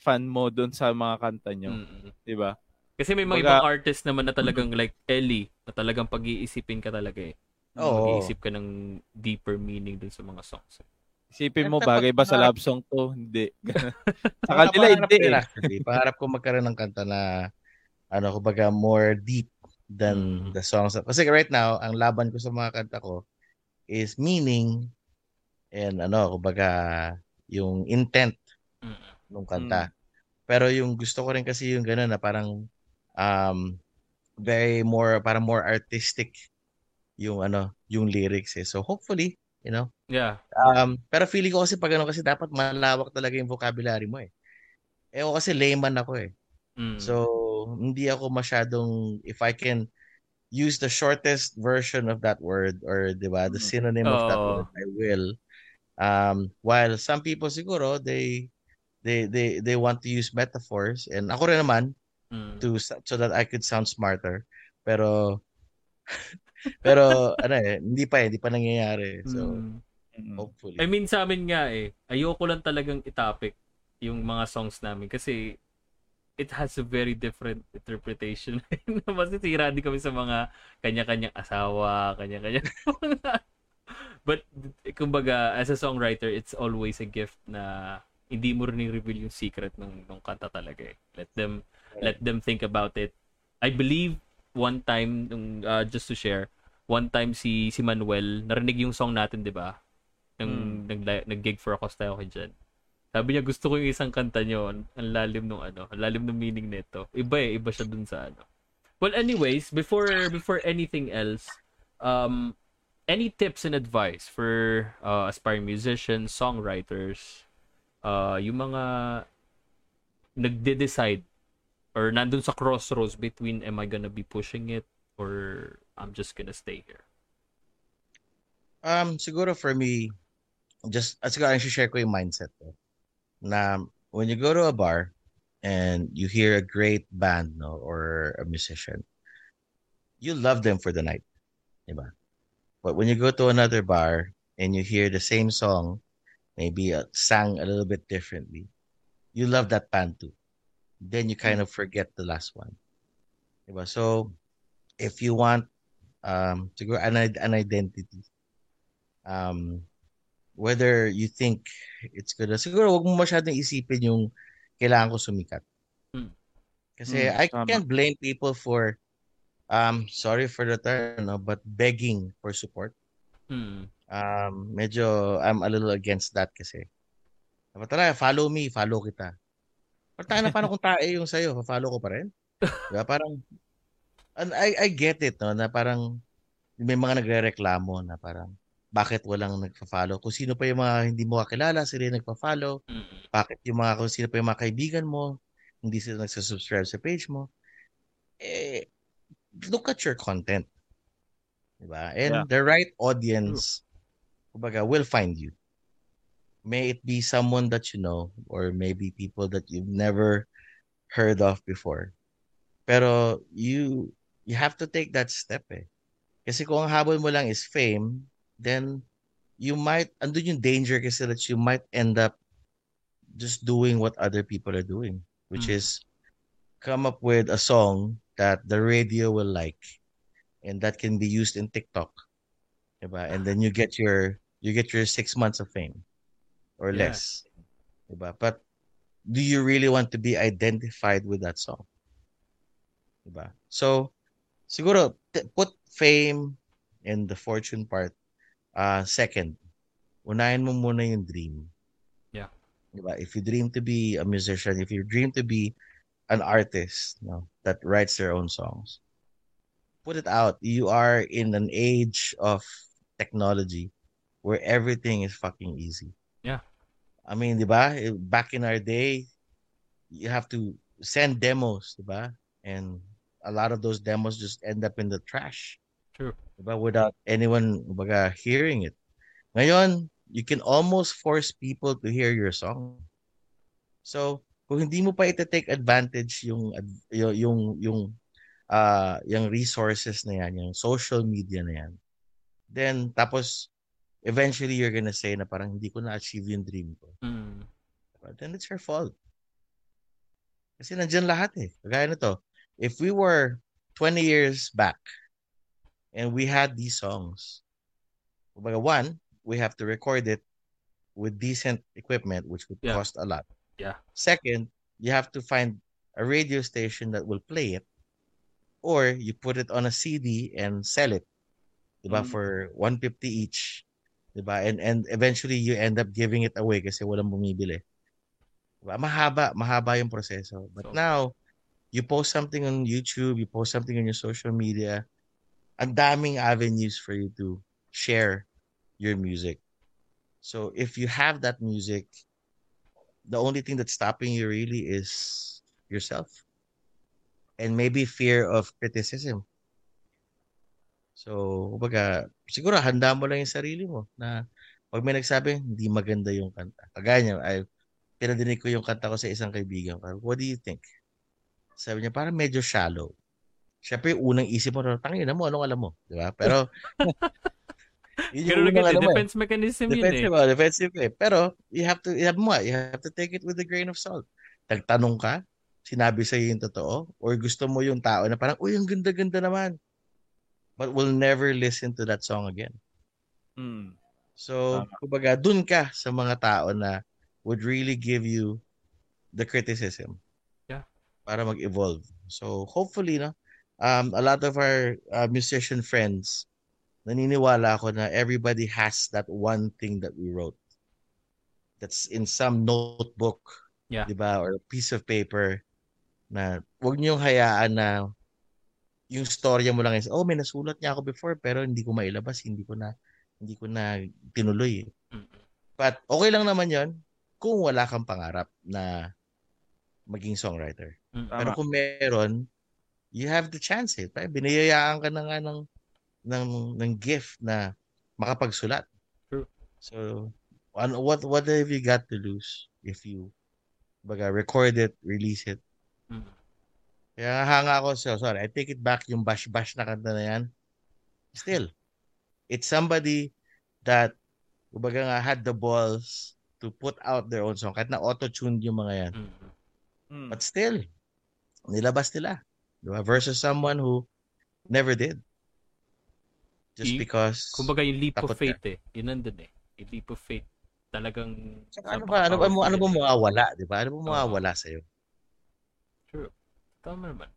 fan mo doon sa mga kanta nyo, Mm-mm. 'di ba? Kasi may mga Kumbaga- ibang artist naman na talagang like Ellie, na talagang pag-iisipin ka talaga eh. Oo. Mag-iisip ka ng deeper meaning dun sa mga songs. Isipin mo bagay ba sa love song to? Hindi. sa kanila hindi. yun, Eh. Pangarap ko magkaroon ng kanta na ano, kumbaga more deep than Mm. the songs. Kasi right now, ang laban ko sa mga kanta ko is meaning and ano, kumbaga yung intent Mm. ng kanta. Pero yung gusto ko rin kasi yung gano'n na parang um very more parang more artistic yung ano, yung lyrics eh. So hopefully, you know, Yeah. Um, pero feeling ko kasi pag ano kasi dapat malawak talaga yung vocabulary mo eh. Eh ako kasi layman ako eh. Mm. So hindi ako masyadong if I can use the shortest version of that word or 'di ba, the Mm. synonym of that word I will. Um while some people siguro they they they they want to use metaphors and ako rin naman Mm. to so that I could sound smarter. Pero pero ano eh, hindi pa eh, hindi pa nangyayari. So Mm. Mm. hopefully. I mean, sa amin nga eh, ayoko lang talagang itapik yung mga songs namin kasi it has a very different interpretation. Masisira din kami sa mga kanya-kanyang asawa, kanya-kanya. But, kumbaga, as a songwriter, it's always a gift na hindi mo rin reveal yung secret ng, ng kanta talaga eh. Let them, let them think about it. I believe one time, nung, uh, just to share, one time si si Manuel, narinig yung song natin, di ba? Nang, nag, nag-gig for a cause tayo kay Jen. Sabi niya, gusto ko yung isang kanta niyo. Ang ang lalim nung ano, ang lalim ng meaning nito. Iba eh, iba siya dun sa ano. Well, anyways, before before anything else, um, any tips and advice for uh, aspiring musicians, songwriters, uh, yung mga nagde-decide or nandun sa crossroads between am I gonna be pushing it or I'm just gonna stay here? Um, siguro for me, just, at siguro ang share ko yung mindset ko. Na when you go to a bar and you hear a great band no, or a musician, you love them for the night. Diba? But when you go to another bar and you hear the same song, maybe uh, sang a little bit differently, you love that band too. Then you kind of forget the last one. Diba? So, if you want um, siguro an, an identity, um, whether you think it's good, siguro wag mo masyadong isipin yung kailangan ko sumikat. Hmm. Kasi Hmm, I can't blame people for um sorry for the term no, but begging for support. Hmm. Um medyo I'm a little against that kasi. Dapat tara, follow me, follow kita. Tayo na paano kung tae yung sa'yo, follow ko pa rin? Diba? Parang, and I, I get it, no, na parang may mga nagre-reklamo na parang bakit walang nagfa-follow? Kung sino pa yung mga hindi mo kakilala, sila yung nagpa-follow. Mm. Bakit yung mga, kung sino pa yung mga kaibigan mo, hindi sila nagsasubscribe sa page mo. Eh, look at your content. Diba? And Yeah. the right audience, kumbaga, will find you. May it be someone that you know or maybe people that you've never heard of before. Pero you you have to take that step eh. Kasi kung ang habol mo lang is fame, then you might, andun yung danger kasi that you might end up just doing what other people are doing, which Mm. is come up with a song that the radio will like and that can be used in TikTok. Diba? And then you get your you get your six months of fame or Yeah. less. Diba? But do you really want to be identified with that song? Diba? So, siguro, t- put fame and the fortune part uh, second. Unahin mo muna yung dream. Yeah. Diba? If you dream to be a musician, if you dream to be an artist no, that writes their own songs, put it out. You are in an age of technology where everything is fucking easy. Yeah. I mean, di ba? eh, Back in our day, you have to send demos, di ba? And a lot of those demos just end up in the trash. True. Di? Without anyone kumbaga, hearing it. Ngayon, you can almost force people to hear your song. So, kung hindi mo pa ita-take advantage yung yung yung yung uh, yung resources na yan, yung social media na yan, then tapos eventually you're gonna say na parang hindi ko na-achieve yung dream ko. Mm. But then it's your fault. Kasi nandyan lahat eh. Kagaya nito, if we were 20 years back and we had these songs, kumbaga one, we have to record it with decent equipment, which would Yeah. cost a lot. Yeah. Second, you have to find a radio station that will play it, or you put it on a CD and sell it, diba, Mm. for 150 each, diba, and and eventually you end up giving it away kasi walang bumibili. Diba? Mahaba, mahaba yung proseso. But So- now, you post something on YouTube, you post something on your social media, ang daming avenues for you to share your music. So if you have that music, the only thing that's stopping you really is yourself. And maybe fear of criticism. So, kumbaga, siguro handa mo lang yung sarili mo na pag may nagsabi, hindi maganda yung kanta. Kagaya niya, I, pinadinig ko yung kanta ko sa isang kaibigan. Parang, what do you think? Sabi niya, parang medyo shallow. Siyempre, yung unang isip mo, tangin na mo, anong alam mo? Di ba? Pero, yun Pero ano mo eh. defense mechanism yun eh. Defensive, oh, defensive eh. Pero, you have to, you have mo, you have to take it with a grain of salt. Nagtanong ka, sinabi sa'yo yung totoo, or gusto mo yung tao na parang, uy, ang ganda-ganda naman. But will never listen to that song again. Mm. So, kumbaga, dun ka sa mga tao na would really give you the criticism. Yeah. Para mag-evolve. So, hopefully, no, um, a lot of our uh, musician friends, naniniwala ako na everybody has that one thing that we wrote that's in some notebook, Yeah. di ba, or piece of paper na wag niyong hayaan na yung storya mo lang is, oh, may nasulat niya ako before pero hindi ko mailabas, hindi ko na hindi ko na tinuloy. eh." Mm. But okay lang naman yon kung wala kang pangarap na maging songwriter. Mm. Pero Tama. kung meron, you have the chance eh. Pa- Biniyayaan ka na nga ng, ng, ng gift na makapagsulat. True. So, ano, what what have you got to lose if you baga, record it, release it? Mm. Kaya hanga ako so sorry, I take it back yung bash-bash na kanta na yan. Still, it's somebody that kumbaga nga had the balls to put out their own song. Kahit na auto-tuned yung mga yan. Mm. Mm. But still, nilabas nila. Diba? Versus someone who never did. Just Y- because... Kumbaga yung leap of Takot ka. faith eh. Yun nandun eh. Yung leap of faith. Talagang Tsaka ano ba, ano ba, ano, ano ba mawawala, di ba? Ano ba mawawala sa'yo? True. Tama naman.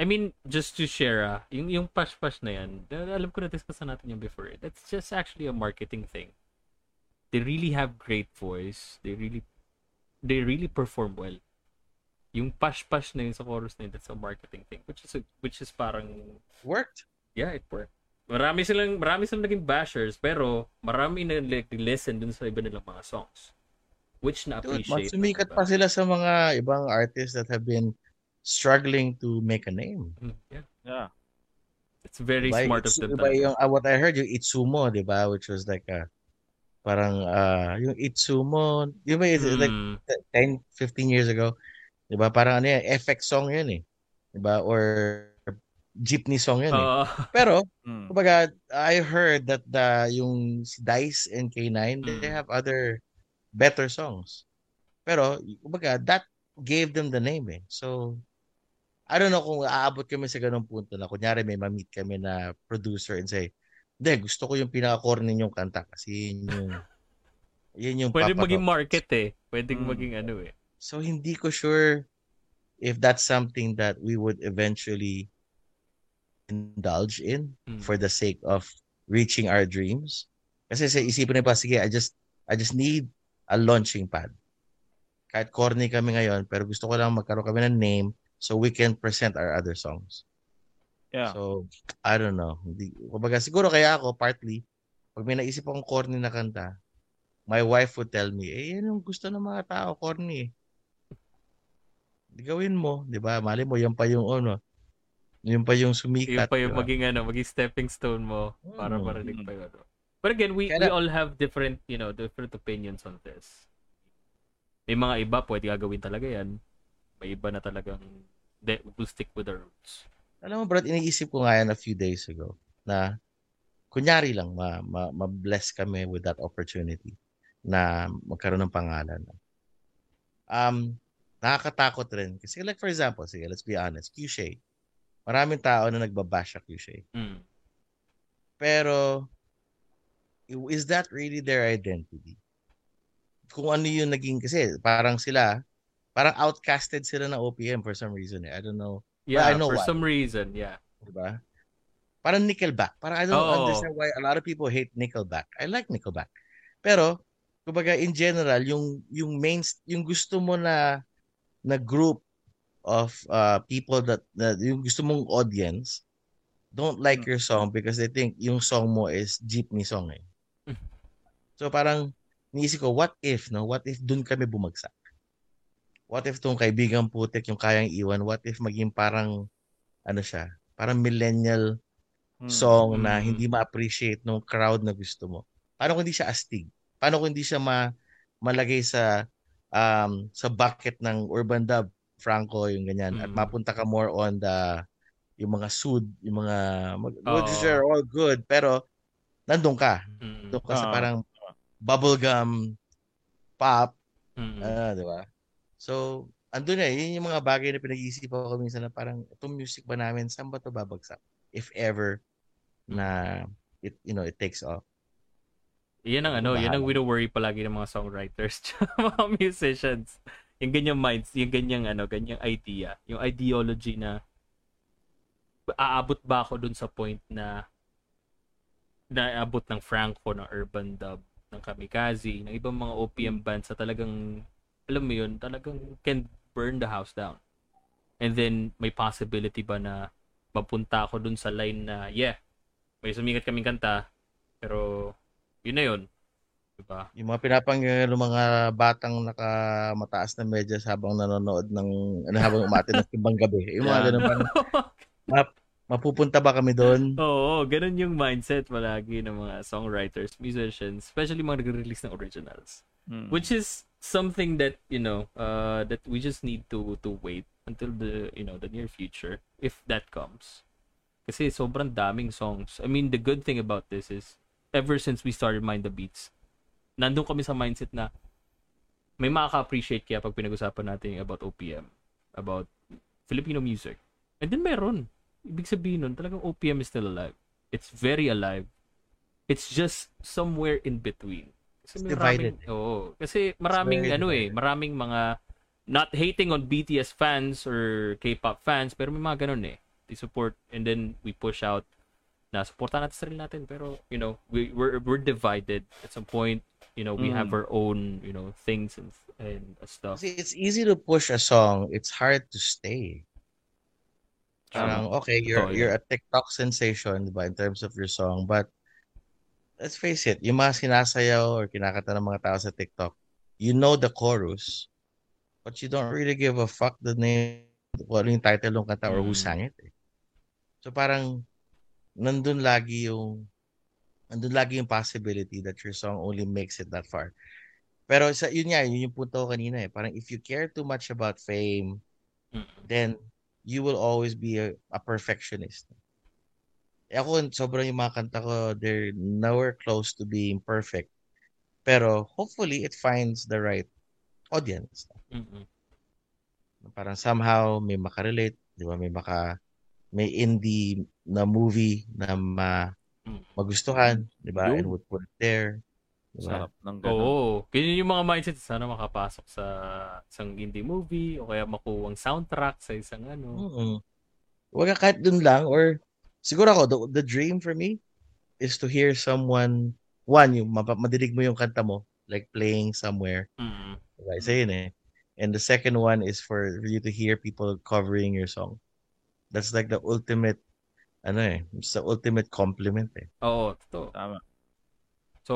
I mean, just to share, ah, yung, yung pash-pash na yan, alam ko na-discuss na natin yung before. eh. That's just actually a marketing thing. They really have great voice. They really, they really perform well. Yung pash-pash na yun sa chorus na yun, that's a marketing thing. Which is, a, which is parang, Worked. yeah, it worked. Marami silang, marami silang naging bashers, pero marami na listen dun sa iba nilang mga songs. Which Dude, na-appreciate. mas sumikat pa iba. sila sa mga ibang artists that have been struggling to make a name. Mm, Yeah. Yeah. It's very Diba, smart of Itsu- them. diba, talaga. yung, uh, what I heard, yung Itsumo, di ba? Which was like a, parang, uh, yung Itsumo, yung ba, it's like Mm. 10, 15 years ago. Di ba? Parang ano yan, FX song yun eh. Di ba? Or jeepney song yun eh. Oo. Pero, Mm. kumbaga, I heard that the, yung Dice and K9, they Mm. have other better songs. Pero, kumbaga, that gave them the name eh. So, I don't know kung aabot kami sa ganung punto na kunyari may ma-meet kami na producer and say, hindi, gusto ko yung pinaka-corny yung kanta kasi yun yung yun yung Pwede papatok." maging market eh. Pwedeng Mm. maging ano eh. So hindi ko sure if that's something that we would eventually indulge in Mm. for the sake of reaching our dreams. Kasi sa isipin pa, sige, I just I just need a launching pad. Kahit corny kami ngayon, pero gusto ko lang magkaroon kami ng name so we can present our other songs. Yeah. So, I don't know. Hindi, kumbaga, siguro kaya ako, partly, pag may naisip akong corny na kanta, my wife would tell me, eh, yan yung gusto ng mga tao, corny. eh." Di gawin mo, di ba? Mali mo, yan pa yung ano, yun pa yung Yung sumikat. pa yung di ba? maging ano, maging stepping stone mo para Mm. marinig pa yun. ano. But again, we, Kaya- we all have different, you know, different opinions on this. May mga iba, pwede gagawin talaga yan. May iba na talagang de, will stick with the roots. Alam mo, Brad, iniisip ko nga yan a few days ago na kunyari lang, ma, ma, ma-bless kami with that opportunity na magkaroon ng pangalan. Um, nakakatakot rin. Kasi like for example, sige, let's be honest, Qshay. Maraming tao na nagbabash sa Qshay. Mm. Pero, is that really their identity? Kung ano yung naging, kasi parang sila, parang outcasted sila ng OPM for some reason. Eh. I don't know. Yeah, I know for why. some reason, yeah. Diba? Parang Nickelback. Parang I don't Oo. understand why a lot of people hate Nickelback. I like Nickelback. Pero, kumbaga in general, yung yung main yung gusto mo na na group of uh, people that, that yung gusto mong audience don't like Hmm. your song because they think yung song mo is jeepney song eh. So parang niisip ko, what if, no? What if dun kami bumagsak? What if tong kaibigang putik yung kayang iwan? What if maging parang, ano siya, parang millennial Mm. song na Mm. hindi ma-appreciate ng crowd na gusto mo? Paano kung hindi siya astig? Paano kung hindi siya ma malagay sa um, sa bucket ng urban dub, Franco, yung ganyan. At Mm. mapunta ka more on the, yung mga sud, yung mga, mag, Oo. which are all good, pero nandun ka. Mm, Nandun ka sa Ah. parang bubblegum pop, mm, ah, di ba? So, andun na, yun yung mga bagay na pinag-iisipan ko minsan na parang, itong music ba namin, saan ba to babagsak? If ever na it, you know, it takes off. Yan ang ano, yan ang Bahala. wino-worry palagi ng mga songwriters mga musicians. Yung ganyang minds, yung ganyang ano, ganyang idea, yung ideology na aabot ba ako dun sa point na naabot ng Franco, ng Urban Dub, ng Kamikaze, ng ibang mga OPM bands sa talagang, alam mo yun, talagang can burn the house down. And then, may possibility ba na mapunta ako dun sa line na, yeah, may sumikat kaming kanta, pero yun na yun. Diba? Yung mga pinapanggalan ng mga batang nakamataas na medyas habang nanonood ng ano habang umati ng simbang gabi. Yung mga Yeah. ganun parang mapupunta ba kami doon? Oo, ganun yung mindset palagi ng mga songwriters, musicians, especially mga nagre-release ng originals. Mm. Which is something that, you know, uh, that we just need to to wait until the, you know, the near future if that comes. Kasi sobrang daming songs. I mean, the good thing about this is ever since we started Mind the Beats, nandun kami sa mindset na may makaka-appreciate kaya pag pinag-usapan natin about OPM, about Filipino music. And then meron. Ibig sabihin nun, talagang OPM is still alive. It's very alive. It's just somewhere in between. Kasi It's may divided. maraming- Oo. Kasi maraming ano eh, maraming mga not hating on BTS fans or K-pop fans, pero may mga ganun eh. They support and then we push out na supportan natin sarili natin pero you know we we're, we're divided at some point you know we Mm. have our own you know things and and stuff Kasi it's easy to push a song. It's hard to stay. Parang, okay, you're you're a TikTok sensation, di ba, in terms of your song. But, let's face it, yung mga sinasayaw or kinakanta ng mga tao sa TikTok, you know the chorus, but you don't really give a fuck the name, kung ano yung title ng kanta or who Mm. sang it. Eh. So parang, nandun lagi yung, nandun lagi yung possibility that your song only makes it that far. Pero sa yun nga, yun yung punto ko kanina eh. Parang if you care too much about fame, Mm. then you will always be a, a perfectionist. Eh ako, sobrang yung mga kanta ko, they're nowhere close to being perfect. Pero hopefully it finds the right audience. Mm-mm. Parang somehow may makarelate, di ba? May maka may indie na movie na ma, magustuhan, di ba? And would put it there. Di ba? Sarap ng ganun. Oo. Ganyan yung mga mindset. Sana makapasok sa isang indie movie o kaya makuwang soundtrack sa isang ano. Mm-mm. Wag ka kahit dun lang or siguro ako the, the dream for me is to hear someone one yung madidig mo yung kanta mo like playing somewhere Mm. diba? Isa yun eh and the second one is for you to hear people covering your song that's like the ultimate ano eh it's the ultimate compliment eh Oo, totoo. Tama.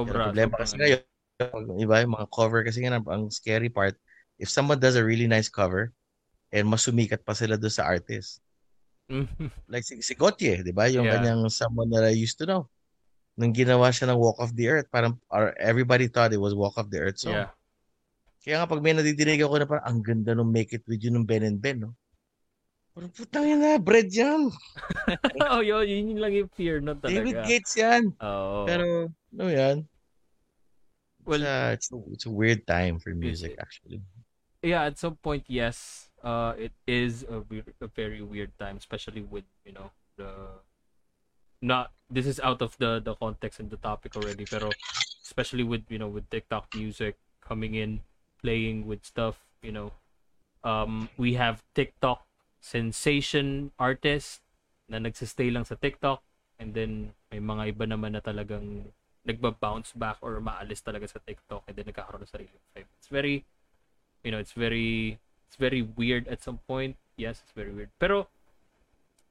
Pero Sobra. problema sobrang kasi ngayon iba yung mga cover kasi nga ang, ang scary part if someone does a really nice cover and masumikat pa sila doon sa artist Mhm. like si, si Gotye, di ba? Yung Yeah. kanyang someone that I used to know. Nung ginawa siya ng Walk of the Earth, parang or everybody thought it was Walk of the Earth song. yeah. Kaya nga pag may nadidinig ako na parang ang ganda nung Make It With You ng Ben and Ben, no? Parang putang yan na, bread yan. oh, yun, yun lang yung fear David talaga. Gates yan. Oo. Pero, ano yan? Well, Well, it's, a, it's a weird time for music, actually. yeah, at some point, yes, uh, it is a, a very weird time, especially with you know the not. This is out of the the context and the topic already, pero especially with you know with TikTok music coming in, playing with stuff, you know, um, we have TikTok sensation artists na nagsistay lang sa TikTok and then may mga iba naman na talagang nagba-bounce back or maalis talaga sa TikTok and then nagkakaroon ng sarili. It's very you know, it's very it's very weird at some point. Yes, it's very weird. Pero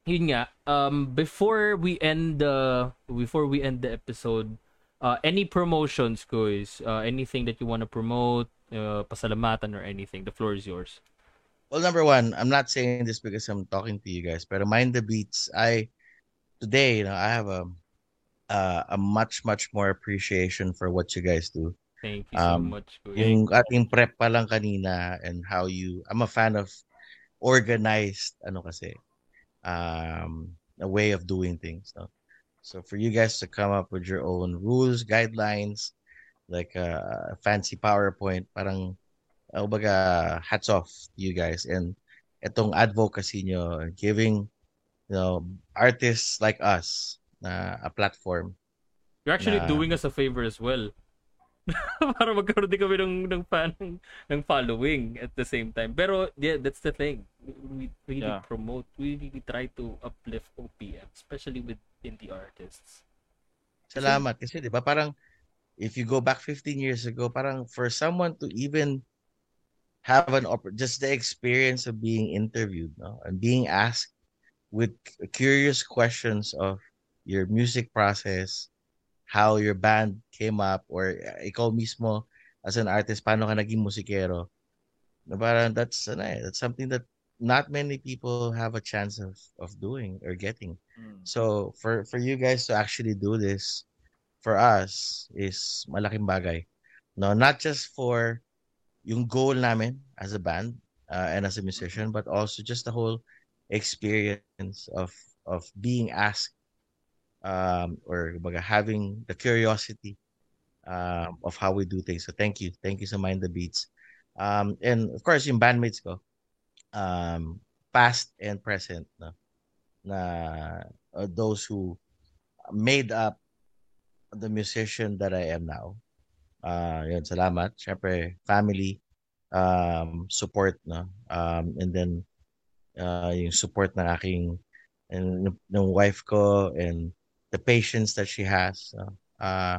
yun nga, um before we end the before we end the episode, uh any promotions guys, uh anything that you want to promote, uh, pasalamatan or anything, the floor is yours. Well, number one, I'm not saying this because I'm talking to you guys, but mind the beats. I today, you know, I have a uh, a much much more appreciation for what you guys do. Thank you so Um, much, Kuya. Yung ating prep pa lang kanina and how you, I'm a fan of organized, ano kasi, um, a way of doing things. No? So for you guys to come up with your own rules, guidelines, like a fancy PowerPoint, parang, uh, baga, hats off to you guys. And itong advocacy nyo, giving, you know, artists like us na a platform. You're actually na- doing us a favor as well. Para magkaroon din kami ng, ng fan, ng following at the same time. Pero, yeah, that's the thing. We really Yeah. promote, we really try to uplift OPM, especially with indie artists. Salamat. Kasi di ba parang if you go back 15 years ago, parang for someone to even have an oppor- just the experience of being interviewed no? and being asked with curious questions of your music process, how your band came up, or uh, ikaw mismo as an artist, paano ka naging musikero. Na parang that's, ano eh, that's something that not many people have a chance of, of doing or getting. So for for you guys to actually do this for us is malaking bagay. No, not just for yung goal namin as a band uh, and as a musician, but also just the whole experience of of being asked um, or having the curiosity um, of how we do things. So thank you, thank you sa Mind the Beats, um, and of course yung bandmates ko, um, past and present, na uh, those who made up the musician that I am now. Uh, yun, salamat. Siyempre, family, um, support? Um, and then, uh, yung support ng aking, and ng wife ko, and the patience that she has, no? uh,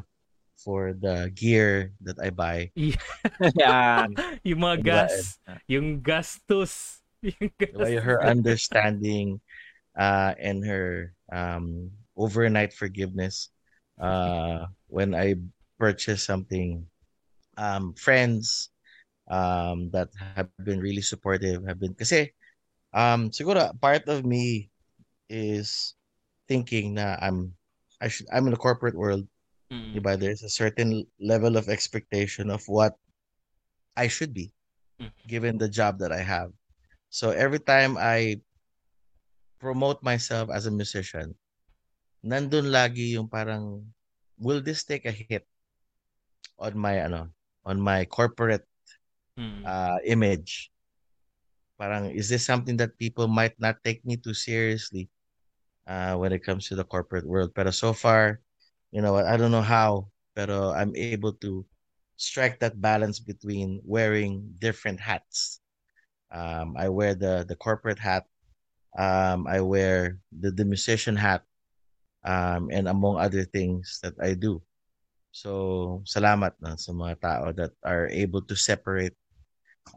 for the gear that I buy. Yan. yung mga Diba? gas, yung gastos. Yung Diba, gastos. her understanding uh, and her um, overnight forgiveness uh, when I purchase something. Um, friends um, that have been really supportive have been kasi um, siguro part of me is thinking na I'm I should I'm in the corporate world. Mm. Diba? There's a certain level of expectation of what I should be Mm. given the job that I have. So every time I promote myself as a musician, nandun lagi yung parang, will this take a hit on my ano, on my corporate Mm. uh, image? Parang, is this something that people might not take me too seriously uh, when it comes to the corporate world? Pero so far, you know, I don't know how, pero I'm able to strike that balance between wearing different hats. Um, I wear the the corporate hat. Um, I wear the, the musician hat. Um, and among other things that I do. So, salamat na sa mga tao that are able to separate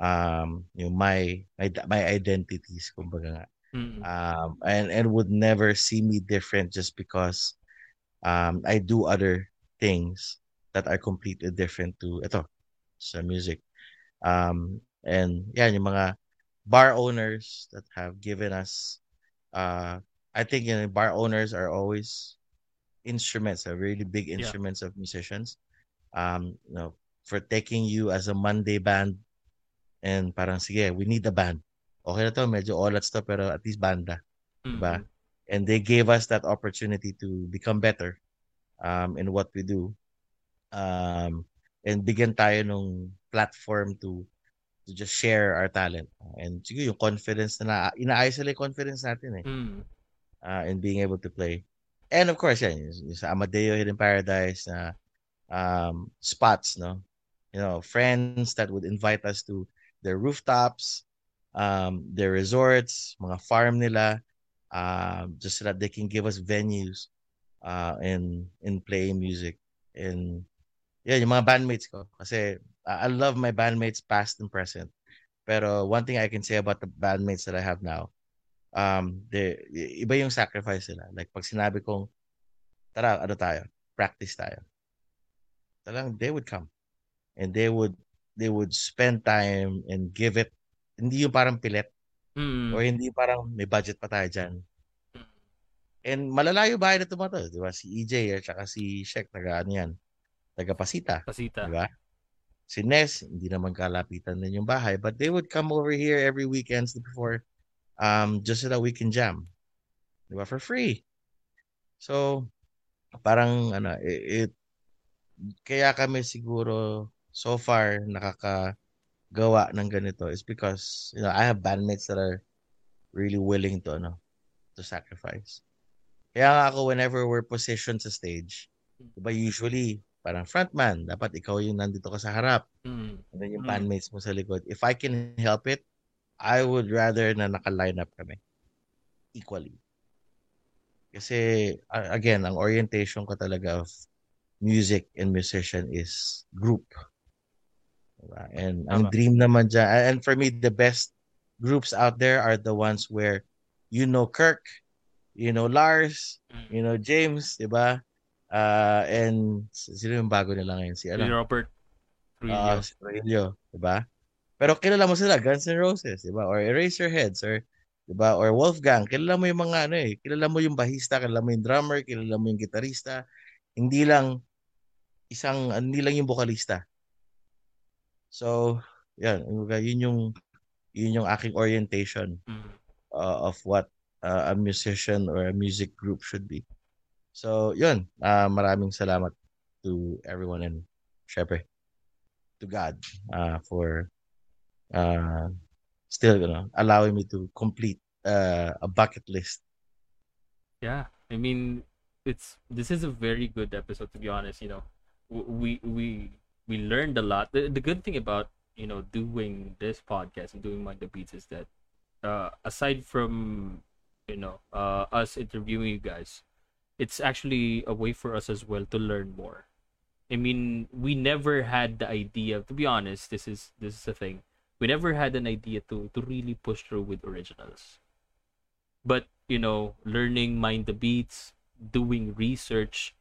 um my my, my identities kumbaga nga. Mm. um and and would never see me different just because um I do other things that are completely different to ito sa music um and yeah, yung mga bar owners that have given us uh I think you know, bar owners are always instruments are really big Yeah. instruments of musicians um you know for taking you as a Monday band and parang sige we need a band okay na to medyo olats to pero at least banda Mm. Diba? and they gave us that opportunity to become better um, in what we do um, and bigyan tayo nung platform to to just share our talent and siguro yung confidence na, na inaayos nila yung confidence natin eh Mm. uh, in being able to play and of course yan yung, yung sa Amadeo Hidden Paradise na um, spots no you know friends that would invite us to their rooftops um, their resorts mga farm nila um, just so that they can give us venues uh, in in playing music. And yeah yung mga bandmates ko. Kasi I love my bandmates past and present. Pero one thing I can say about the bandmates that I have now um iba yung sacrifice nila. Like pag sinabi kong tara ano tayo? Practice tayo. Talagang they would come. And they would they would spend time and give it hindi yung parang pilit Mm. or hindi parang may budget pa tayo dyan. And malalayo bahay na tumato, di ba? Si EJ at saka si Shek, taga ano yan? Taga Pasita, Pasita. di ba? Si Ness, hindi naman kalapitan din yung bahay. But they would come over here every weekends before um, just so that we can jam. Di ba? For free. So, parang ano, it, it kaya kami siguro so far nakakagawa ng ganito is because you know I have bandmates that are really willing to ano to sacrifice. Kaya nga ako whenever we're positioned sa stage, diba usually parang frontman, dapat ikaw yung nandito ka sa harap. Mm. And then yung Mm. bandmates mo sa likod. If I can help it, I would rather na naka-line up kami. Equally. Kasi, again, ang orientation ko talaga of music and musician is group. Diba? And ang Tama. dream naman dyan, and for me, the best groups out there are the ones where you know Kirk, you know Lars, Mm. you know James, di ba? Uh, and sino yung bago nila ngayon? Si Si ano? Robert Trujillo. Ah, si Trujillo, 'di ba? Pero kilala mo sila, Guns N' Roses, 'di ba? Or Eraserheads or 'di ba? Or Wolfgang, kilala mo yung mga ano eh, kilala mo yung bahista, kilala mo yung drummer, kilala mo yung gitarista. Hindi lang isang hindi lang yung vocalista. So, yan, yun yung yun yung aking orientation Mm. uh, of what uh, a musician or a music group should be. So, yun. Uh, maraming salamat to everyone and syempre to God uh, for uh, still you know, allowing me to complete uh, a bucket list. Yeah, I mean, it's this is a very good episode to be honest. You know, we we we learned a lot. The, the good thing about you know doing this podcast and doing Mind the Beats is that uh, aside from you know uh, us interviewing you guys, it's actually a way for us as well to learn more. I mean, we never had the idea. To be honest, this is this is the thing. We never had an idea to to really push through with originals. But you know, learning mind the beats, doing research,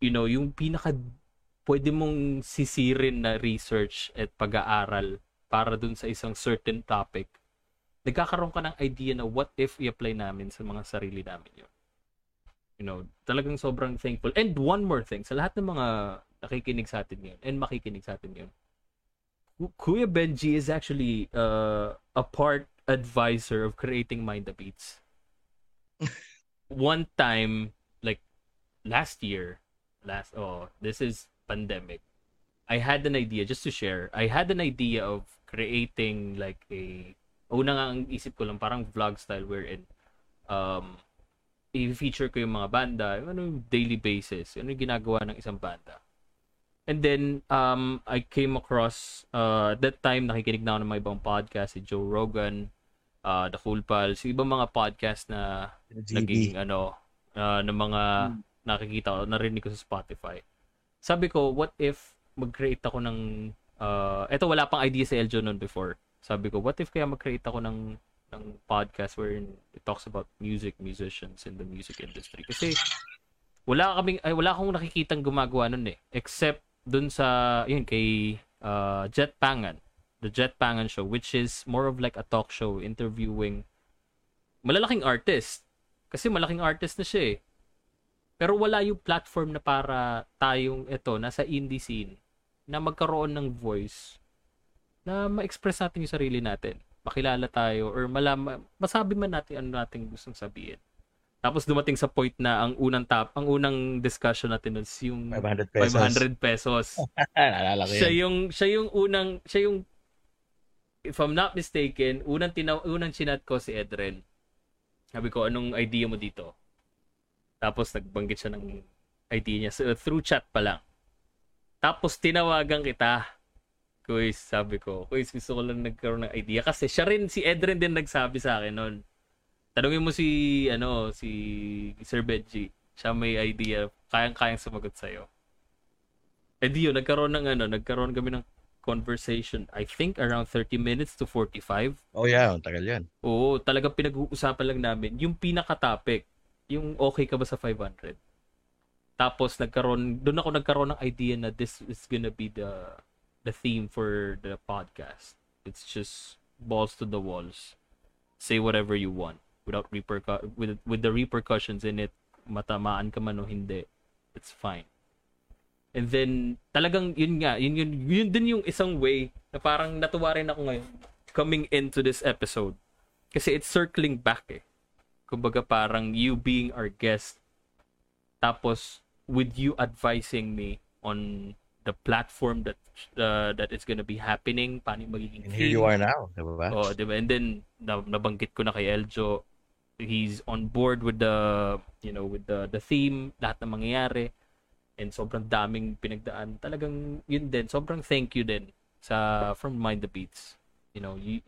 you know, yung pinaka pwede mong sisirin na research at pag-aaral para dun sa isang certain topic, nagkakaroon ka ng idea na what if i-apply namin sa mga sarili namin yun. You know, talagang sobrang thankful. And one more thing, sa lahat ng mga nakikinig sa atin ngayon and makikinig sa atin ngayon, Ku- Kuya Benji is actually uh, a part advisor of creating Mind the Beats. One time, like last year, last oh, this is pandemic. I had an idea just to share. I had an idea of creating like a una nga ang isip ko lang parang vlog style wherein um i-feature ko yung mga banda, ano yung daily basis, ano yung ginagawa ng isang banda. And then, um, I came across, uh, at that time, nakikinig na ako ng mga ibang podcast, si Joe Rogan, uh, The Cool Pals, yung ibang mga podcast na naging, ano, uh, ng mga nakikita ko, narinig ko sa Spotify. Sabi ko, what if mag-create ako ng, uh, eto wala pang idea si Eljo noon before. Sabi ko, what if kaya mag-create ako ng ng podcast wherein it talks about music, musicians in the music industry. Kasi wala kaming ay wala akong nakikitang gumagawa nun eh except dun sa yun kay uh, Jet Pangan the Jet Pangan show which is more of like a talk show interviewing malalaking artist kasi malaking artist na siya eh pero wala yung platform na para tayong ito nasa indie scene na magkaroon ng voice na ma-express natin yung sarili natin makilala tayo or malama, masabi man natin ano natin gustong sabihin. Tapos dumating sa point na ang unang top, ang unang discussion natin is yung 500 pesos. 500 pesos. Naalala ko siya yung siya yung unang siya yung if I'm not mistaken, unang tinaw, unang chinat ko si Edren. Sabi ko, anong idea mo dito? Tapos nagbanggit siya ng idea niya so, through chat pa lang. Tapos tinawagan kita. Kuis, sabi ko, Kuis, gusto ko lang nagkaroon ng idea. Kasi siya rin, si Edren din nagsabi sa akin noon. Tanungin mo si, ano, si Sir Benji. Siya may idea. Kayang-kayang sumagot sa'yo. Eh di yun, nagkaroon ng ano, nagkaroon kami ng conversation. I think around 30 minutes to 45. Oh yeah, ang tagal yan. Oo, talagang pinag-uusapan lang namin. Yung pinaka-topic, yung okay ka ba sa 500? Tapos nagkaroon, doon ako nagkaroon ng idea na this is gonna be the the theme for the podcast. It's just balls to the walls. Say whatever you want without repercu- with with the repercussions in it. Matamaan ka man o hindi. It's fine. And then, talagang, yun nga, yun, yun, yun din yung isang way na parang natuwa rin ako ngayon coming into this episode. Kasi it's circling back eh. Kumbaga parang you being our guest, tapos with you advising me on the platform that uh, that is gonna be happening, paano magiging And here you are now, di ba? Oh, di ba? And then na, nabanggit ko na kay Eljo, he's on board with the you know, with the the theme, lahat ng mangyayari. And sobrang daming pinagdaan. Talagang yun din, sobrang thank you din sa from Mind the Beats. You know, you,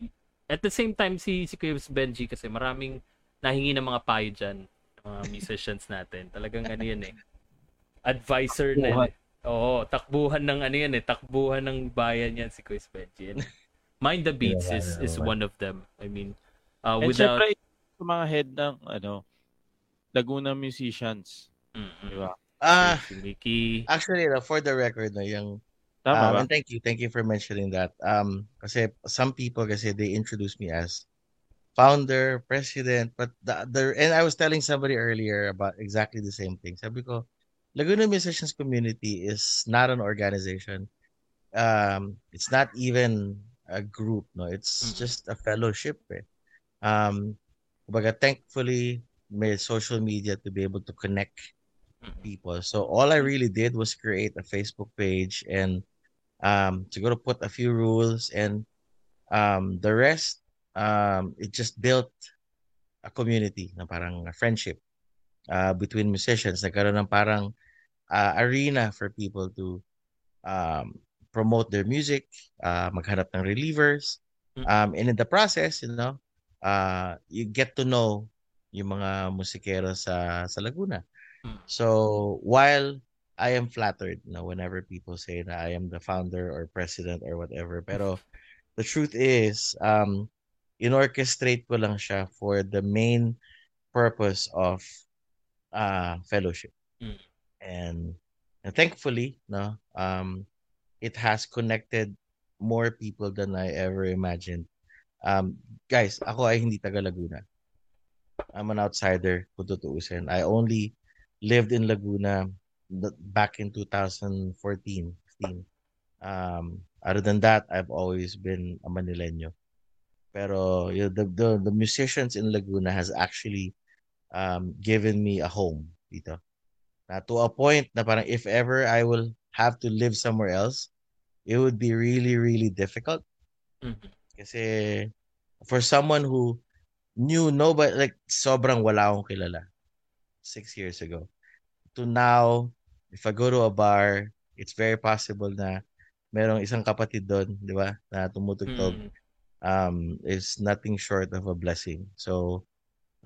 at the same time si si Kuya Benji kasi maraming nahingi ng mga payo diyan mga musicians natin. Talagang ano yan eh. Advisor na yan eh. Oo, takbuhan ng ano yan eh, takbuhan ng bayan yan si Kuya Benji. And Mind the Beats Yeah, is is one of them. I mean, uh, And without syempre, sa mga head ng, ano, Laguna musicians. Mm-mm. Di ba? Ah, si Mickey. actually, no, for the record, no, yung Tama um, and thank you, thank you for mentioning that. Um, kasi some people kasi they introduce me as founder, president, but the, the and I was telling somebody earlier about exactly the same thing. Sabi ko, Laguna Musicians Community is not an organization. Um, it's not even a group, no. It's Mm. just a fellowship. Eh. Um, kumbaga, thankfully, may social media to be able to connect people. So all I really did was create a Facebook page and um to go to put a few rules and um the rest um it just built a community na parang a friendship uh between musicians nagkaroon ng parang uh, arena for people to um promote their music uh maghanap ng relievers Mm. um and in the process you know uh you get to know yung mga musikero sa sa Laguna Mm. so while I am flattered you know, whenever people say that I am the founder or president or whatever. Pero the truth is, um, inorchestrate ko lang siya for the main purpose of uh, fellowship. Mm. And, and thankfully, no, um, it has connected more people than I ever imagined. Um, guys, ako ay hindi taga Laguna. I'm an outsider, kung tutuusin. I only lived in Laguna back in 2014, 15. Um, other than that, I've always been a Manileño. Pero you know, the, the the musicians in Laguna has actually um, given me a home dito. Na to a point na parang if ever I will have to live somewhere else, it would be really really difficult. Mhm. Kasi for someone who knew nobody like sobrang wala akong kilala six years ago to now if I go to a bar it's very possible na merong isang kapatid doon di ba na tumutugtog Mm. Um is nothing short of a blessing so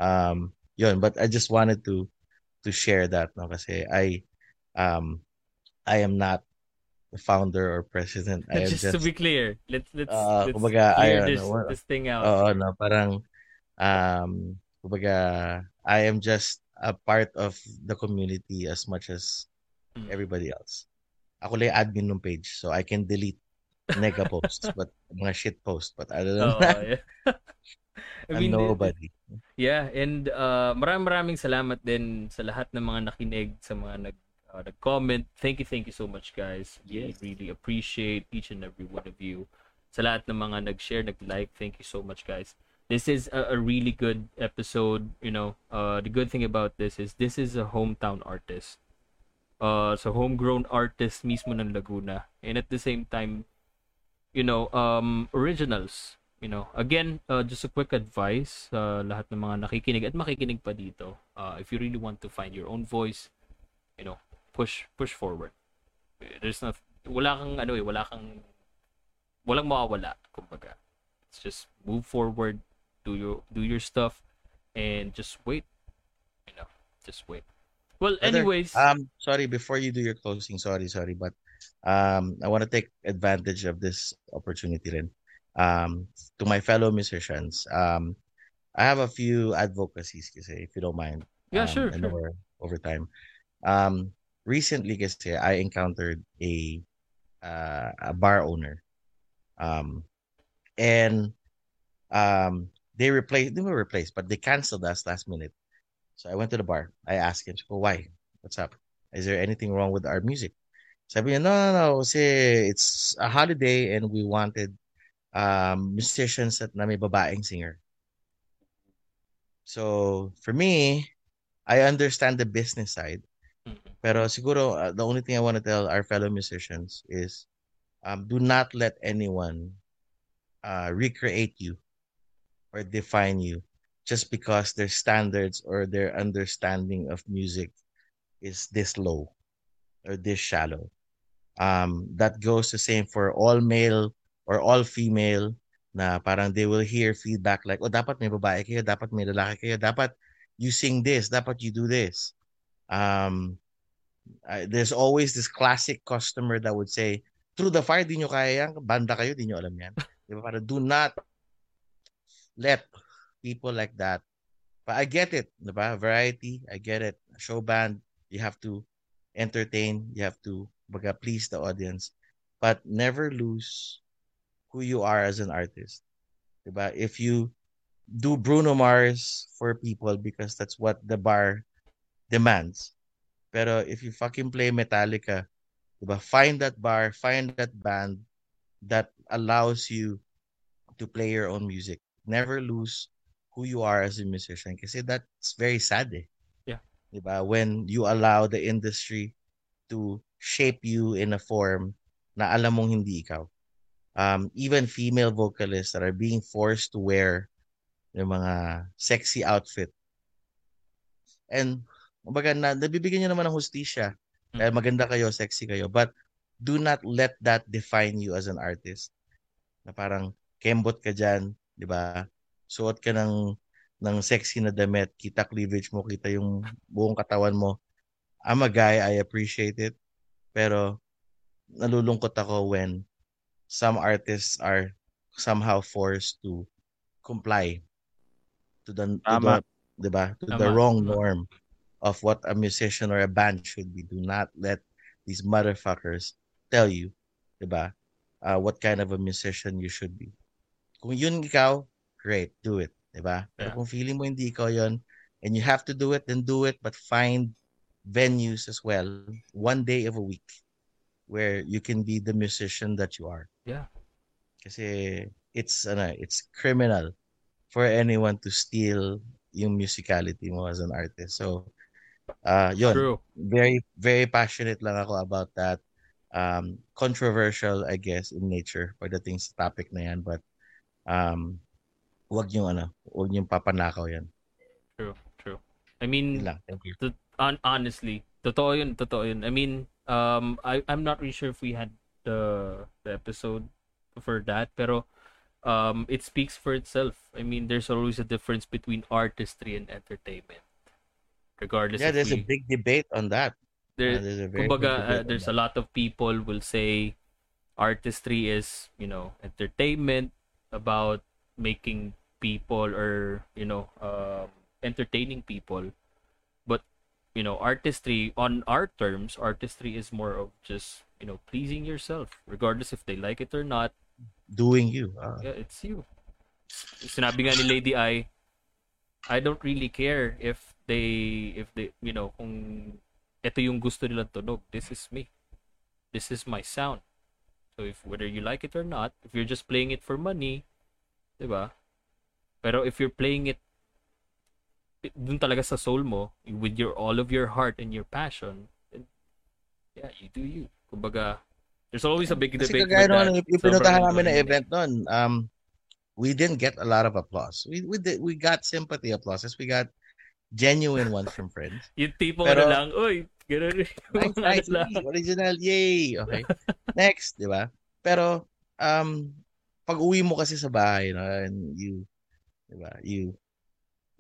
um yun but I just wanted to to share that no kasi I um I am not the founder or president I just, just to be clear, let's let's, Ah, let's kumbaga, clear ayun, this, this thing out. Oo, no, parang um kumbaga I am just a part of the community as much as Mm. everybody else. Ako lang admin ng page so I can delete nega posts but mga shit posts but other than Oo, that yeah. I mean, nobody. Yeah, and uh, maraming maraming salamat din sa lahat ng mga nakinig, sa mga nag uh, nag-comment. Thank you, thank you so much guys. We Yes. really appreciate each and every one of you. Sa lahat ng mga nag-share, nag-like, thank you so much guys. This is a, a really good episode, you know. Uh, the good thing about this is this is a hometown artist. Uh, so homegrown artist mismo ng Laguna. And at the same time, you know, um, originals. You know, again, uh, just a quick advice sa lahat ng mga nakikinig at makikinig pa dito. Uh, if you really want to find your own voice, you know, push push forward. There's not wala kang ano eh, wala kang walang mawawala, kumbaga. It's just move forward, do your do your stuff and just wait. You know, just wait. Well, Brother, anyways, Um, sorry, before you do your closing, sorry, sorry, but um, I want to take advantage of this opportunity rin. Um, to my fellow musicians, um, I have a few advocacies kasi, if you don't mind. Yeah, um, sure, and sure. Over, over time. Um, recently kasi, I encountered a uh, a bar owner. Um, and um, they replaced, they were replaced, but they canceled us last minute. So I went to the bar. I asked him, why? What's up? Is there anything wrong with our music? Sabi niya, no, no, no, kasi it's a holiday and we wanted um, musicians at na may babaeng singer. So, for me, I understand the business side. Mhm. Pero siguro, uh, the only thing I want to tell our fellow musicians is um, do not let anyone uh, recreate you or define you just because their standards or their understanding of music is this low or this shallow. Um, that goes the same for all male or all female na parang they will hear feedback like, oh, dapat may babae kayo, dapat may lalaki kayo, dapat you sing this, dapat you do this. Um, there's always this classic customer that would say, through the fire, di nyo kaya yan, banda kayo, di nyo alam yan. Di ba? Parang do not let people like that. But I get it, di? Variety, I get it. Show band, you have to entertain, you have to baga, please the audience. But never lose who you are as an artist. Diba? If you do Bruno Mars for people because that's what the bar demands. Pero if you fucking play Metallica, diba? find that bar, find that band that allows you to play your own music. Never lose who you are as a musician kasi that's very sad eh. Yeah. Diba? When you allow the industry to shape you in a form na alam mong hindi ikaw. Um, even female vocalists that are being forced to wear yung mga sexy outfit. And, kumbaga, na, nabibigyan nyo naman ng hustisya. Dahil maganda kayo, sexy kayo. But, do not let that define you as an artist. Na parang, kembot ka dyan, di ba? Suot ka ng, ng sexy na damit, kita cleavage mo, kita yung buong katawan mo. I'm a guy, I appreciate it. Pero, nalulungkot ako when some artists are somehow forced to comply to the, to Tama. the, diba? to the wrong norm of what a musician or a band should be. Do not let these motherfuckers tell you, diba, uh, what kind of a musician you should be. Kung yun ikaw, great, do it, diba? Pero kung feeling mo hindi ikaw yun, and you have to do it, then do it, but find venues as well, one day of a week, where you can be the musician that you are. Yeah. Kasi it's ano, it's criminal for anyone to steal yung musicality mo as an artist. So, uh, yun, True. very very passionate lang ako about that. Um, controversial, I guess, in nature pagdating sa topic na yan, but um, wag yung ano, wag yung papanakaw yan. True. True. I mean, lang. Thank you. On honestly, totoo yun, totoo yun. I mean, um, I I'm not really sure if we had the the episode for that, pero um, it speaks for itself. I mean, there's always a difference between artistry and entertainment, regardless. Yeah, there's a big debate on that. there, Yeah, there's a kumbaga, uh, there's a lot of people will say artistry is you know entertainment about making people or you know um, entertaining people you know artistry on our terms artistry is more of just you know pleasing yourself regardless if they like it or not doing you. Ah. yeah it's you sinabi nga ni Lady I I don't really care if they if they you know kung ito yung gusto nilang tunog this is me this is my sound so if whether you like it or not if you're just playing it for money 'di ba pero if you're playing it dun talaga sa soul mo with your all of your heart and your passion then, yeah you do you kumbaga there's always a big Kasi debate kagaya with that. nung yung pinuntahan namin na event nun, um, we didn't get a lot of applause. We we did, we got sympathy applauses. We got genuine ones from friends. Yung tipong Pero- ano lang, uy, gano'n rin. Nice, nice, lang. original, yay. Okay. Next, di ba? Pero, um, pag uwi mo kasi sa bahay, no, and you, di ba, you,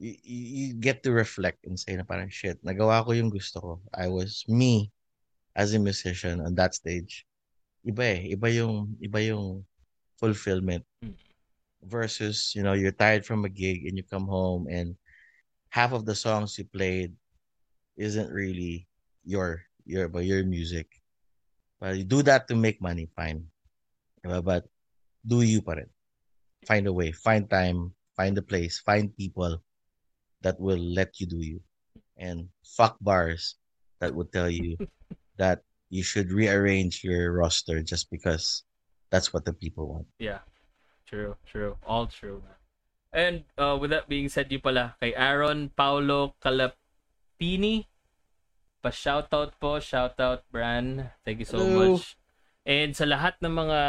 you, you get to reflect and say na parang, shit, nagawa ko yung gusto ko. I was me as a musician on that stage. Iba eh. Iba yung, iba yung fulfillment Mm. versus, you know, you're tired from a gig and you come home and half of the songs you played isn't really your your but your music. But you do that to make money, fine. But do you pa rin. Find a way, find time, find a place, find people that will let you do you. And fuck bars that would tell you that you should rearrange your roster just because that's what the people want. Yeah. True, true. All true. And uh, with that being said, yung pala, kay Aaron Paulo Calapini, pa-shoutout po, shoutout, Bran. Thank you so Hello. much. And sa lahat ng mga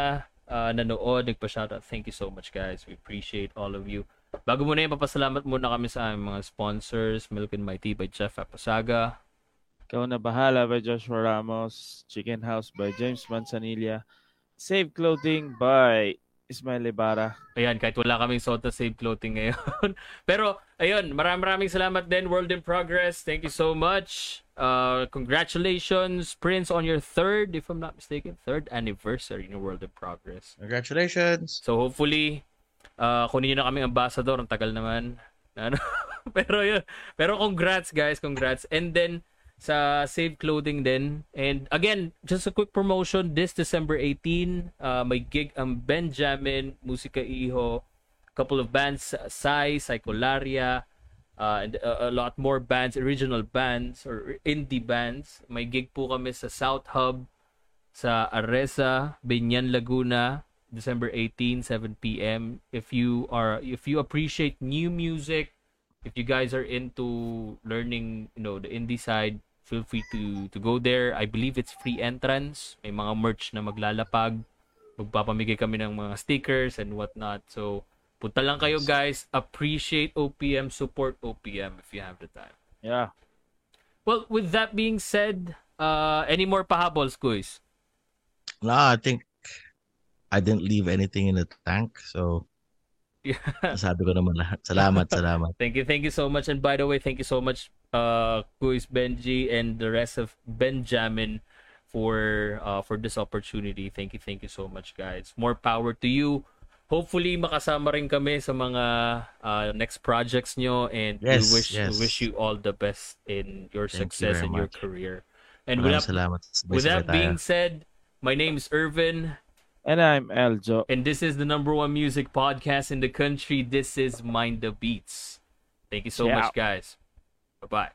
uh, nanood, nagpa-shoutout, thank you so much, guys. We appreciate all of you. Bago muna yung papasalamat muna kami sa aming mga sponsors, Milk and My Tea by Chef Apasaga, Ikaw na bahala by Joshua Ramos, Chicken House by James Manzanilla, Save Clothing by Ismael Ibarra. Ayan, kahit wala kaming Sota Save Clothing ngayon. Pero, ayun, maraming maraming salamat din, World in Progress. Thank you so much. Uh, congratulations, Prince, on your third, if I'm not mistaken, third anniversary in World in Progress. Congratulations. So, hopefully, uh, kunin nyo na kaming ambassador. Ang tagal naman. Ano? Pero, yun. Pero, congrats, guys. Congrats. And then, sa Save Clothing din. And again, just a quick promotion. This December 18, uh, may gig ang Benjamin, Musika Iho, couple of bands, Sai, Psycholaria, uh, and a, a lot more bands, original bands or indie bands. May gig po kami sa South Hub, sa Aresa, Binyan, Laguna, December 18, 7 p.m. If you are if you appreciate new music, if you guys are into learning, you know, the indie side, feel free to to go there. I believe it's free entrance. May mga merch na maglalapag. Magpapamigay kami ng mga stickers and whatnot. So, punta lang kayo guys. Appreciate OPM. Support OPM if you have the time. Yeah. Well, with that being said, uh, any more pahabol, guys? No, I think I didn't leave anything in the tank. So, Yeah. sabi ko naman lahat. Salamat, salamat. Thank you, thank you so much. And by the way, thank you so much, uh, Kuis Benji and the rest of Benjamin for uh, for this opportunity. Thank you, thank you so much, guys. More power to you. Hopefully, makasama rin kami sa mga uh, next projects nyo and Yes, we wish yes. we wish you all the best in your Thank you success in your much. career. And with Maraming that, salamat. with that being said, my name is Irvin. And I'm Eljo. And this is the number one music podcast in the country. This is Mind the Beats. Thank you so Yeah. much, guys. Bye bye.